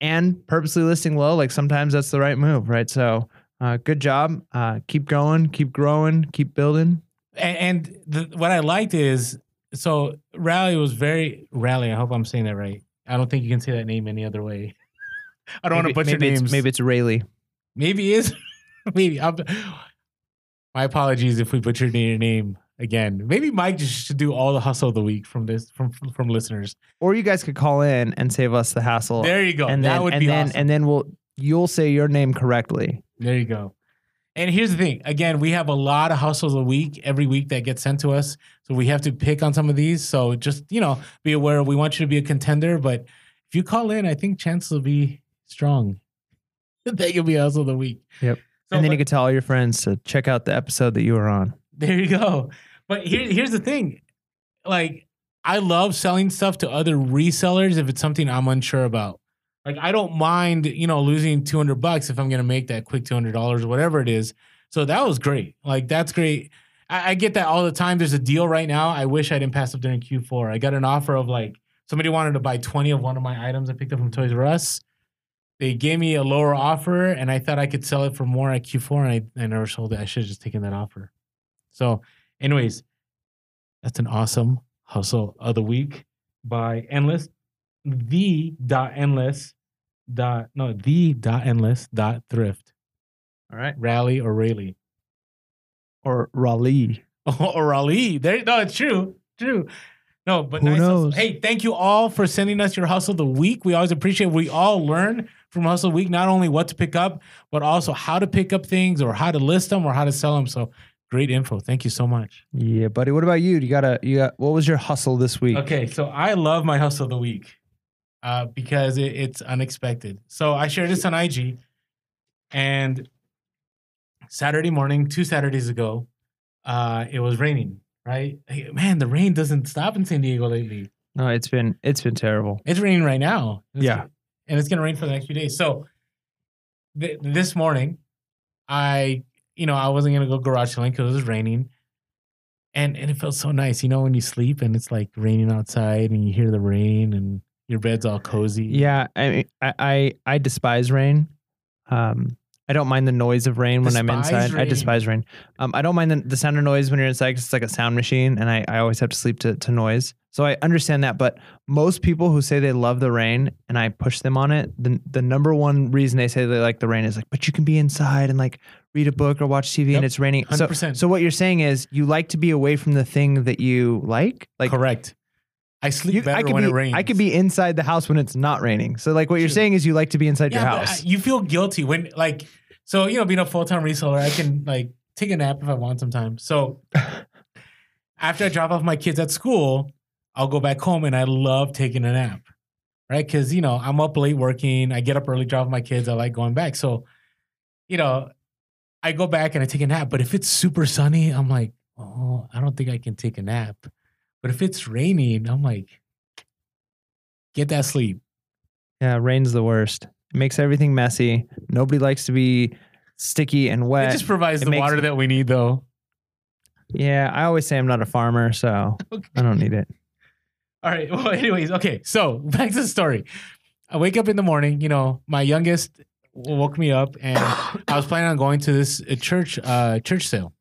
and purposely listing low, like sometimes that's the right move, right? So, uh, good job. Uh, keep going, keep growing, keep building. And, and the, what I liked is so Rally was very Rally. I hope I'm saying that right. I don't think you can say that name any other way. I don't want to Maybe- butcher maybe names. It's, maybe it's Rayleigh. maybe it is maybe. I'm, my apologies if we butchered your name. Again. Maybe Mike just should do all the hustle of the week from this from from, from listeners. Or you guys could call in and save us the hassle. There you go. and that then, would and be then, awesome. And then we'll you'll say your name correctly. There you go. And here's the thing. Again, we have a lot of hustles a week every week that get sent to us. So we have to pick on some of these. So just, you know, be aware we want you to be a contender. But if you call in, I think chances will be strong that you'll be hustle of the week. Yep. So, and then but you can tell all your friends to check out the episode that you were on. there you go. But here, here's the thing. Like, I love selling stuff to other resellers if it's something I'm unsure about. Like I don't mind, you know, losing 200 bucks if I'm going to make that quick $200 or whatever it is. So that was great. Like that's great. I, I get that all the time. There's a deal right now. I wish I didn't pass up during Q4. I got an offer of like somebody wanted to buy 20 of one of my items I picked up from Toys R Us. They gave me a lower offer and I thought I could sell it for more at Q4 and I, I never sold it. I should have just taken that offer. So, anyways, that's an awesome hustle of the week by Endless the dot endless dot no the dot endless dot thrift All right. rally or rally Or Raleigh. or rally there no it's true true no but Who nice hustle. knows? hey thank you all for sending us your hustle of the week we always appreciate we all learn from hustle week not only what to pick up but also how to pick up things or how to list them or how to sell them so great info thank you so much Yeah, buddy. What about you? You got a you got what was your hustle this week? Okay, so I love my hustle of the week uh, because it, it's unexpected. So I shared this on IG, and Saturday morning, two Saturdays ago, uh, it was raining. Right, Hey, man, the rain doesn't stop in San Diego lately. No, it's been it's been terrible. It's raining right now. It's- Yeah. and it's gonna rain for the next few days. So th- this morning, I you know I wasn't gonna go garage selling because it was raining, and and it felt so nice. You know when you sleep and it's like raining outside and you hear the rain and your bed's all cozy. Yeah, I mean, I I, I despise rain. Um, I don't mind the noise of rain when I'm inside. I despise rain. Um, I don't mind the, the sound of noise when you're inside because it's like a sound machine, and I, I always have to sleep to, to noise. So I understand that. But most people who say they love the rain and I push them on it, the the number one reason they say they like the rain is like, but you can be inside and like read a book or watch TV Yep, and it's raining. So 100%. so what you're saying is you like to be away from the thing that you like. Like correct. I sleep you, better I when be it rains. I could be inside the house when it's not raining. So like what you're saying is you like to be inside your yeah, but, uh, house. you feel guilty when like so you know being a full time reseller, I can like take a nap if I want sometimes. So after I drop off my kids at school, I'll go back home and I love taking a nap, right? Because you know I'm up late working, I get up early, drop my kids, I like going back. So you know I go back and I take a nap. But if it's super sunny, I'm like, oh, I don't think I can take a nap. But if it's raining, I'm like, get that sleep. Yeah, rain's the worst. It makes everything messy. Nobody likes to be sticky and wet. It just provides it the makes- water that we need, though. yeah, I always say I'm not a farmer, so I don't need it. All right. Well, anyways, okay. So back to the story. I wake up in the morning. You know, my youngest woke me up, and I was planning on going to this uh, church uh, church sale.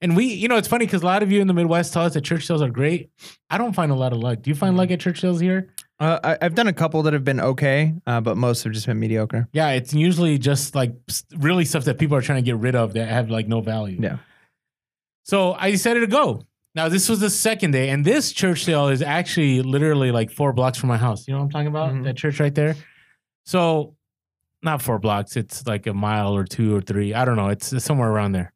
And we, you know, it's funny because a lot of you in the Midwest tell us that church sales are great. I don't find a lot of luck. Do you find luck at church sales here? Uh, I, I've done a couple that have been okay, uh, but most have just been mediocre. Yeah, it's usually just like really stuff that people are trying to get rid of that have like no value. Yeah. So I decided to go. Now this was the second day, and this church sale is actually literally like four blocks from my house. You know what I'm talking about? Mhm. That church right there. So, not four blocks. It's like a mile or two or three. I don't know. It's, somewhere around there.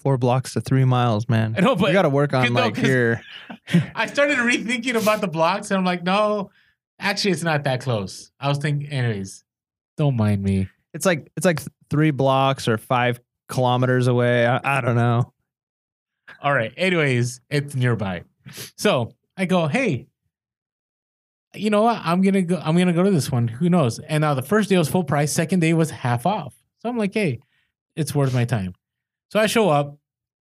Four blocks to three miles, man. I know, but we got to work on no, like your. I started rethinking about the blocks, and I'm like, no, actually, it's not that close. I was thinking, anyways. Don't mind me. It's like it's like three blocks or five kilometers away. I, I don't know. All right. Anyways, it's nearby. So I go, hey, you know what? I'm gonna go. I'm gonna go to this one. Who knows? And now the first day was full price. Second day was half off. So I'm like, hey, it's worth my time. So I show up,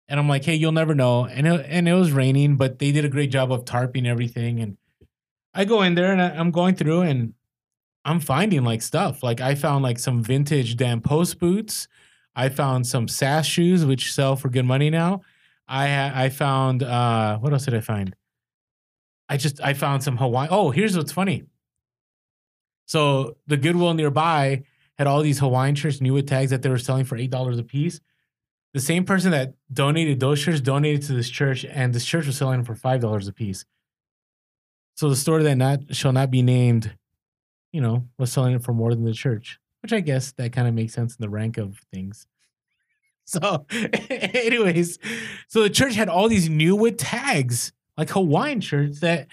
and I'm like, hey, you'll never know. And it, and it was raining, but they did a great job of tarping everything. And I go in there, and I, I'm going through, and I'm finding like stuff. Like I found like some vintage Dan Post boots. I found some SAS shoes, which sell for good money now. I I found uh what else did I find? I just I found some Hawaii. Oh, here's what's funny. So the Goodwill nearby had all these Hawaiian shirts new with tags that they were selling for eight dollars a piece. the same person that donated those shirts donated to this church, and this church was selling them for five dollars a piece. So the store that not shall not be named, you know, was selling it for more than the church, which I guess that kind of makes sense in the rank of things. So, anyways, so the church had all these new wood tags, like Hawaiian shirts that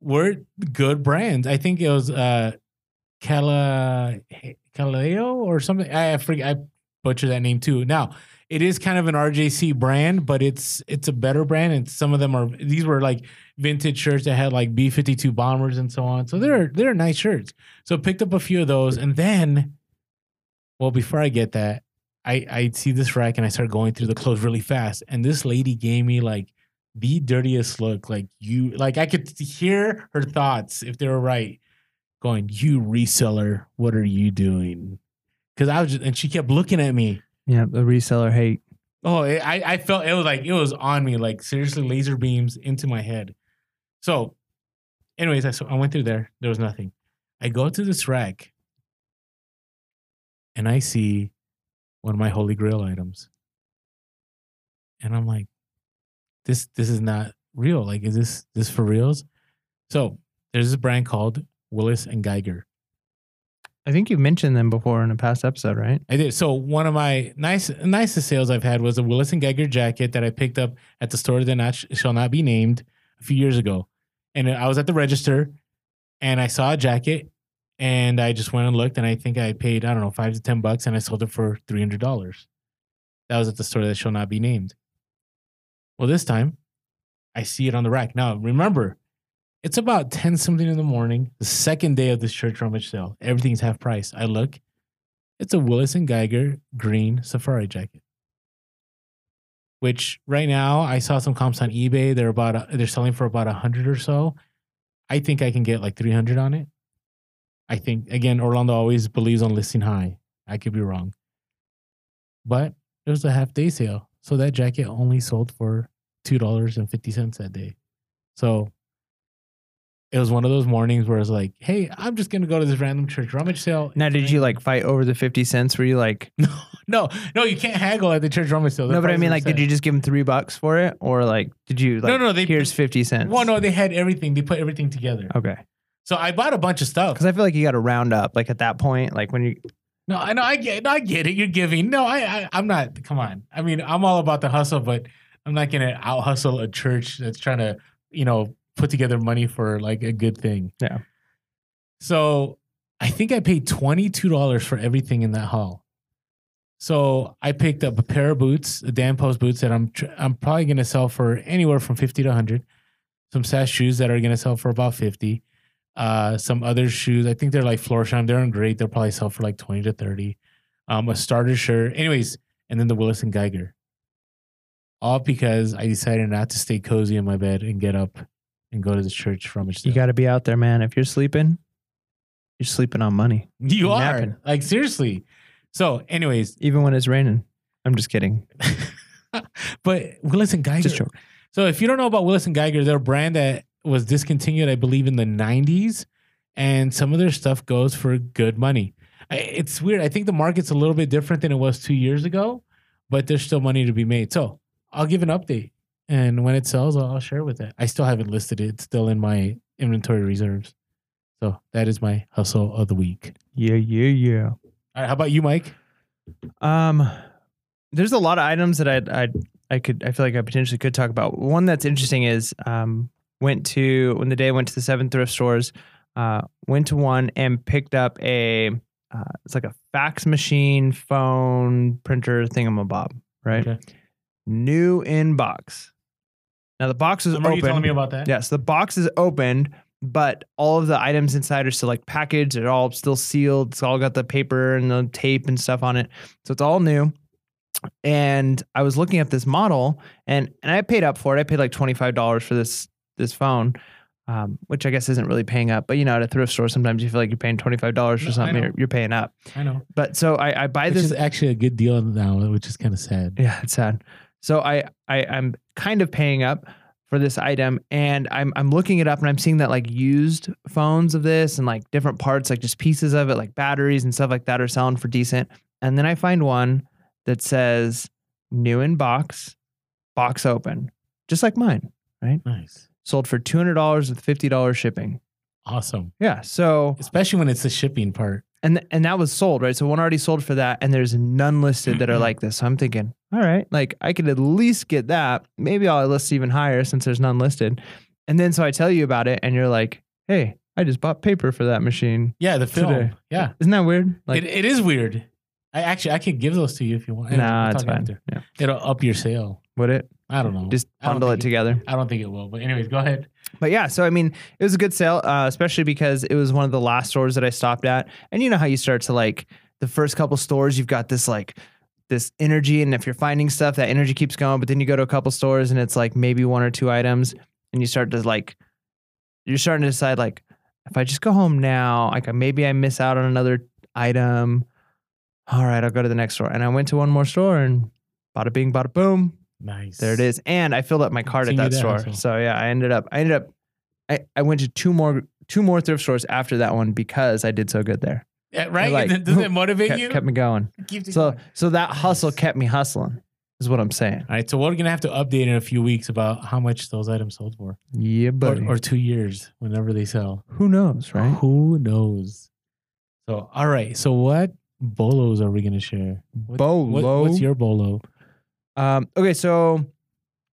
were good brands. I think it was uh Cala Caleo or something. I, I forget. I butchered that name too. Now it is kind of an RJC brand, but it's it's a better brand, and some of them are. These were like vintage shirts that had like B fifty two bombers and so on. So they're they're nice shirts. So picked up a few of those, and then, well, before I get that, I I see this rack and I start going through the clothes really fast, and this lady gave me like the dirtiest look. Like you, like I could hear her thoughts if they were right. Going, you reseller, what are you doing? Because I was, just, and she kept looking at me. Yeah, the reseller hate. Oh, it, I I felt it was like it was on me, like seriously laser beams into my head. So, anyways, I so I went through there. There was nothing. I go to this rack, and I see one of my holy grail items, and I'm like, this this is not real. Like, is this this for reals? So there's this brand called Willis and Geiger. I think you've mentioned them before in a past episode, right? I did. So one of my nice nicest sales I've had was a Willis and Geiger jacket that I picked up at the store that not, shall not be named a few years ago. And I was at the register and I saw a jacket and I just went and looked and I think I paid, I don't know, five to 10 bucks and I sold it for $300. That was at the store that shall not be named. Well, this time I see it on the rack. Now, remember, it's about 10 something in the morning, the second day of this church rummage sale. Everything's half price. I look, it's a Willis and Geiger green safari jacket. Which right now I saw some comps on eBay. They're about a, they're selling for about a hundred or so. I think I can get like 300 on it. I think again, Orlando always believes on listing high. I could be wrong. But it was a half day sale. So that jacket only sold for $2.50 that day. So it was one of those mornings where it's like, hey, I'm just gonna go to this random church rummage sale. Now, did you like fight over the 50 cents? Were you like, No, no, no, you can't haggle at the church rummage sale. no, but I mean, like, did you just give them three bucks for it? Or like, did you like, No, no, they- here's 50 cents? Well, no, they had everything. They put everything together. Okay. So I bought a bunch of stuff. Because I feel like you got to round up, like at that point, like when you, No, I know, I get, I get it. You're giving. No, I, I, I'm not. Come on. I mean, I'm all about the hustle, but I'm not gonna out hustle a church that's trying to, you know, put together money for like a good thing. Yeah. So I think I paid twenty two dollars for everything in that haul. So I picked up a pair of boots, the Dan Post boots that I'm tr- I'm probably gonna sell for anywhere from fifty to hundred. Some SAS shoes that are gonna sell for about fifty. Uh, some other shoes, I think they're like Florsheim. They're in great. They'll probably sell for like twenty to thirty. Um, a starter shirt, anyways, and then the Willis and Geiger. All because I decided not to stay cozy in my bed and get up and go to the church rummage you got to be out there, man. If you're sleeping, you're sleeping on money, You are napping. like seriously. So, anyways, even when it's raining. I'm just kidding. but Willis and Geiger. So, if you don't know about Willis and Geiger, they're a brand that was discontinued, I believe, in the '90s, and some of their stuff goes for good money. I- It's weird. I think the market's a little bit different than it was two years ago, but there's still money to be made. So, I'll give an update, and when it sells, I'll I'll share with it. I still haven't listed it; it's still in my inventory reserves. So that is my hustle of the week. Yeah, yeah, yeah. All right, how about you, Mike? Um, there's a lot of items that I I I could I feel like I potentially could talk about. One that's interesting is um went to when the day went to the seven thrift stores, uh went to one and picked up a uh, it's like a fax machine phone printer thingamabob right Okay. new in box. Now the box is Remember you telling me about that? Yes, the box is opened, but all of the items inside are still like packaged. They're all still sealed. It's all got the paper and the tape and stuff on it. So it's all new. And I was looking at this model and and I paid up for it. I paid like $25 for this this phone. Um, which I guess isn't really paying up, but you know, at a thrift store, sometimes you feel like you're paying twenty five dollars No, for I something, you're, you're paying up. I know. But so I, I buy Which this is actually a good deal now, which is kind of sad. yeah, it's sad. So I, I I'm kind of paying up for this item and I'm I'm looking it up and I'm seeing that like used phones of this and like different parts, like just pieces of it, like batteries and stuff like that are selling for decent. And then I find one that says new in box, box open, just like mine. Right nice. Sold for two hundred dollars with fifty dollars shipping. Awesome. Yeah. So Especially when it's the shipping part. and and that was sold right. So one already sold for that, and there's none listed that are mm-hmm. like this. So I'm thinking, all right, like I could at least get that. Maybe I'll list even higher since there's none listed. And then so I tell you about it, and you're like, hey, I just bought paper for that machine. Yeah, the film. Today. Yeah. Isn't that weird? Like, it, it is weird. I actually I could give those to you if you want. nah, it's fine. after. Yeah. It'll up your sale. Would it? I don't know. Just bundle it think together. I don't think it will. But anyways, go ahead. But yeah, so I mean, it was a good sale, uh, especially because it was one of the last stores that I stopped at. And you know how you start to like the first couple stores, you've got this like this energy, and if you're finding stuff, that energy keeps going. But then you go to a couple stores, and it's like maybe one or two items, and you start to like you're starting to decide like if I just go home now, like maybe I miss out on another item. All right, I'll go to the next store, and I went to one more store and bada bing, bada boom. Nice. There it is. And I filled up my cart at that that store. hustle. So yeah, I ended up I ended up I, I went to two more two more thrift stores after that one because I did so good there. Yeah, right? like, Doesn't it motivate Kept, you? kept me going. Keeps So going. so that hustle kept me hustling, is what I'm saying. All right, so we're gonna have to update in a few weeks about how much those items sold for, Yeah, or, buddy. or two years, whenever they sell. Who knows, right? Who knows? So, all right. So, what bolos are we gonna share? What- what- Bolo? what's your bolo? Um, okay, so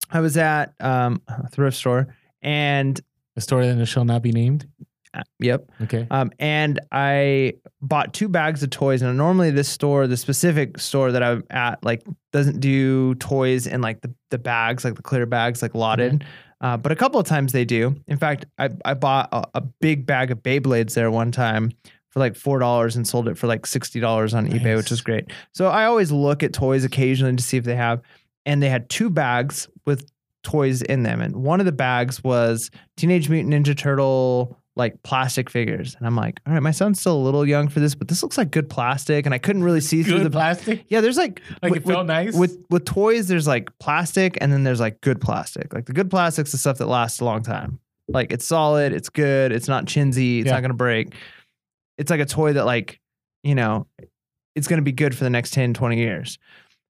I was at um, a thrift store and A story that shall not be named. uh, yep. Okay. Um, and I bought two bags of toys. And normally, this store, the specific store that I'm at, like doesn't do toys in like the, the bags, like the clear bags, like lotted. Uh, but a couple of times they do. In fact, I, I bought a, a big bag of Beyblades there one time for like four dollars and sold it for like sixty dollars on eBay, which Nice. is great. So I always look at toys occasionally to see if they have. And they had two bags with toys in them, and one of the bags was Teenage Mutant Ninja Turtle like plastic figures. And I'm like, all right, my son's still a little young for this, but this looks like good plastic. And I couldn't really see through the plastic. Yeah, there's like Like with, it felt nice. with with toys, there's like plastic and then there's like good plastic. Like the good plastic's the stuff that lasts a long time. Like it's solid, it's good, it's not chinsy, it's Yeah. not gonna break. It's like a toy that like, you know, it's gonna be good for the next 10, 20 years.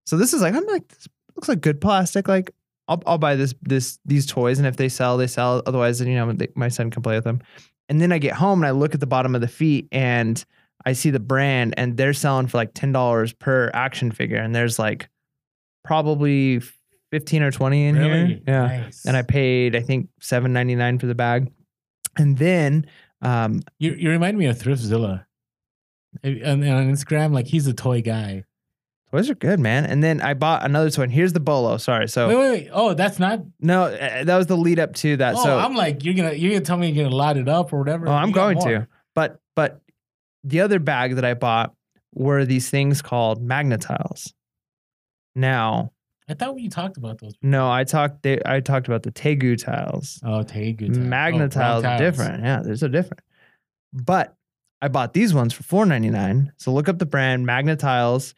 So this is like, I'm like, this looks like good plastic. Like I'll, I'll buy this this these toys, and if they sell, they sell. Otherwise, then you know they, my son can play with them. And then I get home and I look at the bottom of the feet and I see the brand, and they're selling for like ten dollars per action figure, and there's like probably fifteen or twenty in here. Yeah, Nice. and I paid I think seven ninety nine for the bag, and then um, you you remind me of Thriftzilla. And and on Instagram, like he's a toy guy. toys are good, man. And then I bought another toy. And here's the bolo. Sorry, so Wait, wait, wait. Oh, that's not. no, uh, that was the lead up to that. Oh, so I'm like, you're gonna you're gonna tell me you're gonna light it up or whatever. Oh, I'm You going to. But but the other bag that I bought were these things called magnetiles. Now, I thought we talked about those. no, I talked they, I talked about the Tegu tiles. Oh, take good. Magnetiles are different. Yeah, they're so different. But I bought these ones for $4.99. So look up the brand Magnetiles.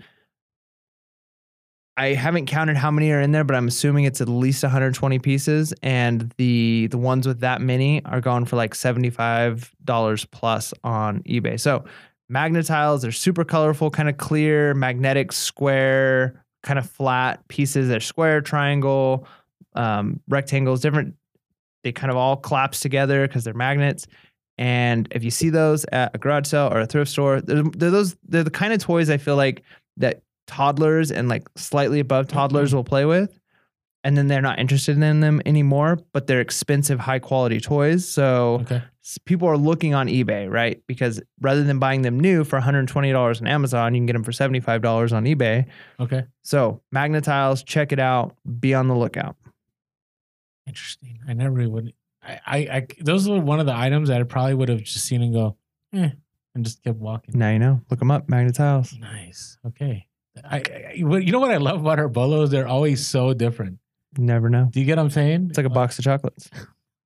I haven't counted how many are in there, but I'm assuming it's at least 120 pieces. And the the ones with that many are going for like $75 plus on eBay. So Magnetiles, they're super colorful, kind of clear, magnetic, square, kind of flat pieces. They're square, triangle, um, rectangles, different. They kind of all collapse together because they're magnets. And if you see those at a garage sale or a thrift store, they're, they're those they're the kind of toys I feel like that toddlers and like slightly above toddlers will play with. And then they're not interested in them anymore, but they're expensive, high quality toys. So Okay. people are looking on eBay, right? Because rather than buying them new for $120 on Amazon, you can get them for $75 on eBay. Okay. So Magnetiles, check it out. Be on the lookout. Interesting. I never really would. I, I, I those were one of the items that I probably would have just seen and go, eh, and just kept walking. Now you know. Look them up, Magnetiles. Nice. Okay. I, I you know what I love about our bolos? They're always so different. You never know. Do you get what I'm saying? It's like a box of chocolates.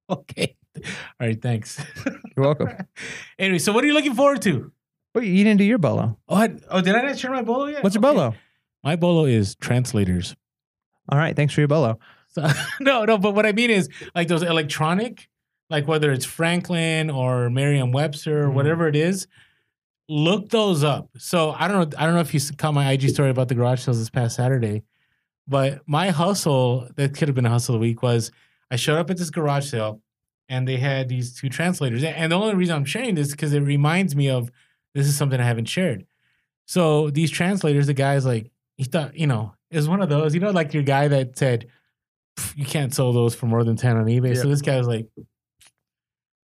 Okay. All right. Thanks. You're welcome. anyway, so what are you looking forward to? Wait, you didn't do your bolo. Oh, I, oh, did I not share my bolo yet? What's your Okay. bolo? My bolo is translators. All right, thanks for your bolo. So, no, no, but what I mean is like those electronic, like whether it's Franklin or Merriam-Webster or Mhm. whatever it is, look those up. So I don't know, I don't know if you caught my IG story about the garage sales this past Saturday, But my hustle, that could have been a hustle of the week, was I showed up at this garage sale and they had these two translators. And the only reason I'm sharing this is because it reminds me of this is something I haven't shared. So these translators, the guy's like, he thought, you know, is one of those, you know, like your guy that said, you can't sell those for more than 10 on eBay. So this guy was like,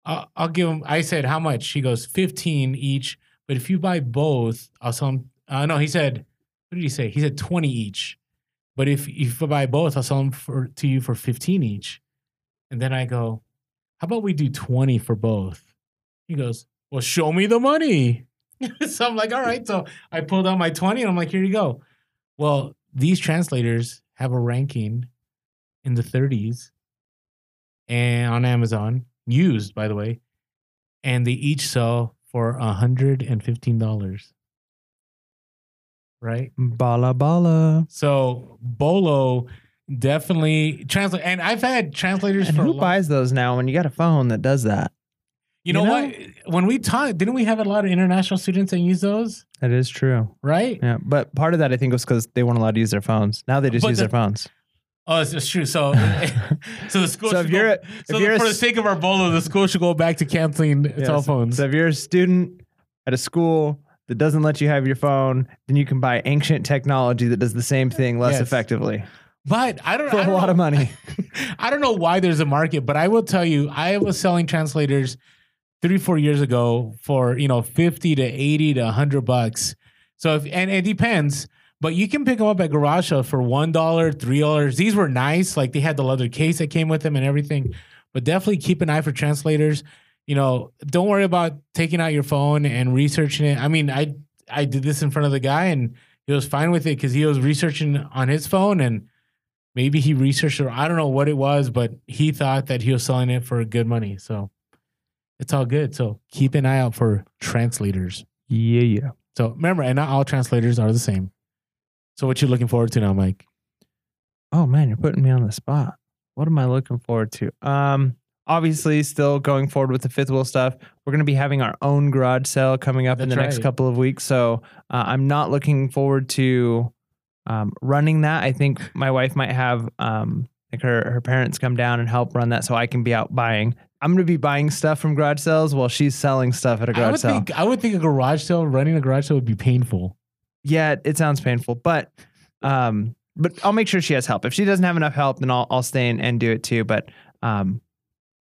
I'll, I'll give him, I said, how much? He goes, 15 each. But if you buy both, I'll sell them. Uh, no, he said, what did he say? He said 20 each. But if, if I buy both, I'll sell them for, to you for 15 each. And then I go, how about we do 20 for both? He goes, well, show me the money. so I'm like, all right. So I pulled out my 20 and I'm like, here you go. Well, these translators have a ranking in the 30s and on Amazon, used by the way, and they each sell for $115. Right? Bala bala. So Bolo definitely translate and I've had translators And for a who buys those now when you got a phone that does that? You know, you what? When we taught, didn't we have a lot of international students that use those? That is true. Right? Yeah, but part of that I think was because they weren't allowed to use their phones. Now they just But use the- their phones. Oh, it's, it's true. So, so the school. So should if go- you're a- so if you're a for the sake of our bolo, the school should go back to canceling Yes. cell phones. So if you're a student at a school that doesn't let you have your phone, then you can buy ancient technology that does the same thing less Yes. effectively but I don't for I a don't lot know- of money. I don't know why there's a market, but I will tell you, I was selling translators three, four years ago for you know fifty to eighty to hundred bucks. So if and it depends, but you can pick them up at garage sale for one dollar, three dollars. These were nice, like they had the leather case that came with them and everything. But definitely keep an eye for translators. You know, don't worry about taking out your phone and researching it. I mean, I I did this in front of the guy and he was fine with it because he was researching on his phone and maybe he researched or I don't know what it was, but he thought that he was selling it for good money. So it's all good. So keep an eye out for translators. yeah, yeah. So remember, and not all translators are the same. So what you looking forward to now, Mike? Oh man, you're putting me on the spot. What am I looking forward to? Um, obviously, still going forward with the fifth wheel stuff. We're going to be having our own garage sale coming up in the That's next couple of weeks. So uh, I'm not looking forward to um, running that. I think my wife might have um, like her her parents come down and help run that, so I can be out buying. I'm going to be buying stuff from garage sales while she's selling stuff at a garage would sale. think I would think a garage sale running a garage sale would be painful. yeah, it sounds painful, but um, but I'll make sure she has help. If she doesn't have enough help, then I'll I'll stay and, and do it too. But um,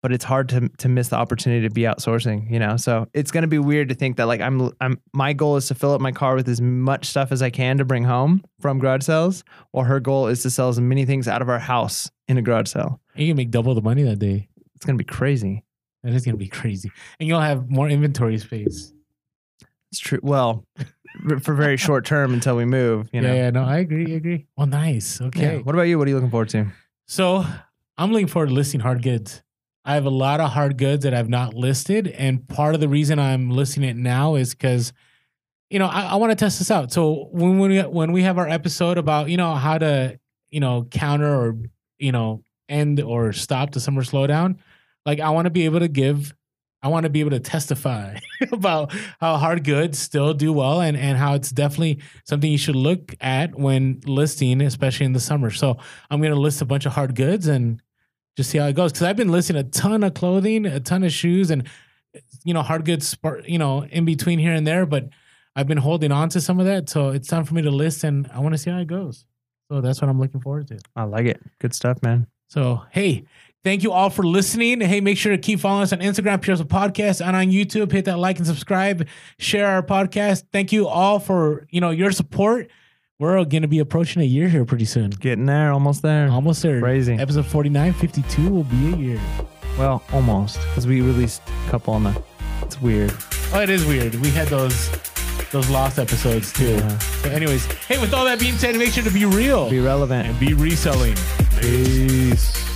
but it's hard to to miss the opportunity to be outsourcing, you know. So it's gonna be weird to think that like I'm I'm my goal is to fill up my car with as much stuff as I can to bring home from garage sales, while her goal is to sell as many things out of our house in a garage sale. And you can make double the money that day. It's gonna be crazy. That is gonna be crazy, and you'll have more inventory space. It's true. Well, for very short term until we move, you know. yeah, yeah, no, I agree, I agree. Well, nice. Yeah. Okay. What about you? What are you looking forward to? So I'm looking forward to listing hard goods. I have a lot of hard goods that I've not listed, and part of the reason I'm listing it now is because, you know, I, I want to test this out. So when when we when we have our episode about you know how to you know counter or you know end or stop the summer slowdown, like I want to be able to give. I want to be able to testify about how hard goods still do well and, and how it's definitely something you should look at when listing, especially in the summer. So I'm going to list a bunch of hard goods and just see how it goes. Because I've been listing a ton of clothing, a ton of shoes, and you know hard goods, you know, in between here and there. But I've been holding on to some of that, so it's time for me to list, and I want to see how it goes. So that's what I'm looking forward to. I like it. Good stuff, man. So hey, thank you all for listening. Hey, make sure to keep following us on Instagram, Hustle Podcast, and on YouTube. Hit that like and subscribe. Share our podcast. Thank you all for you know your support. We're going to be approaching a year here pretty soon. Getting there, almost there. Almost there. Crazy. Episode 49, 52 will be a year. Well, almost, because we released a couple on the. It's weird. Oh, it is weird. We had those those lost episodes too. Yeah. So anyways, hey, with all that being said, make sure to be real Be relevant. and be reselling. Peace.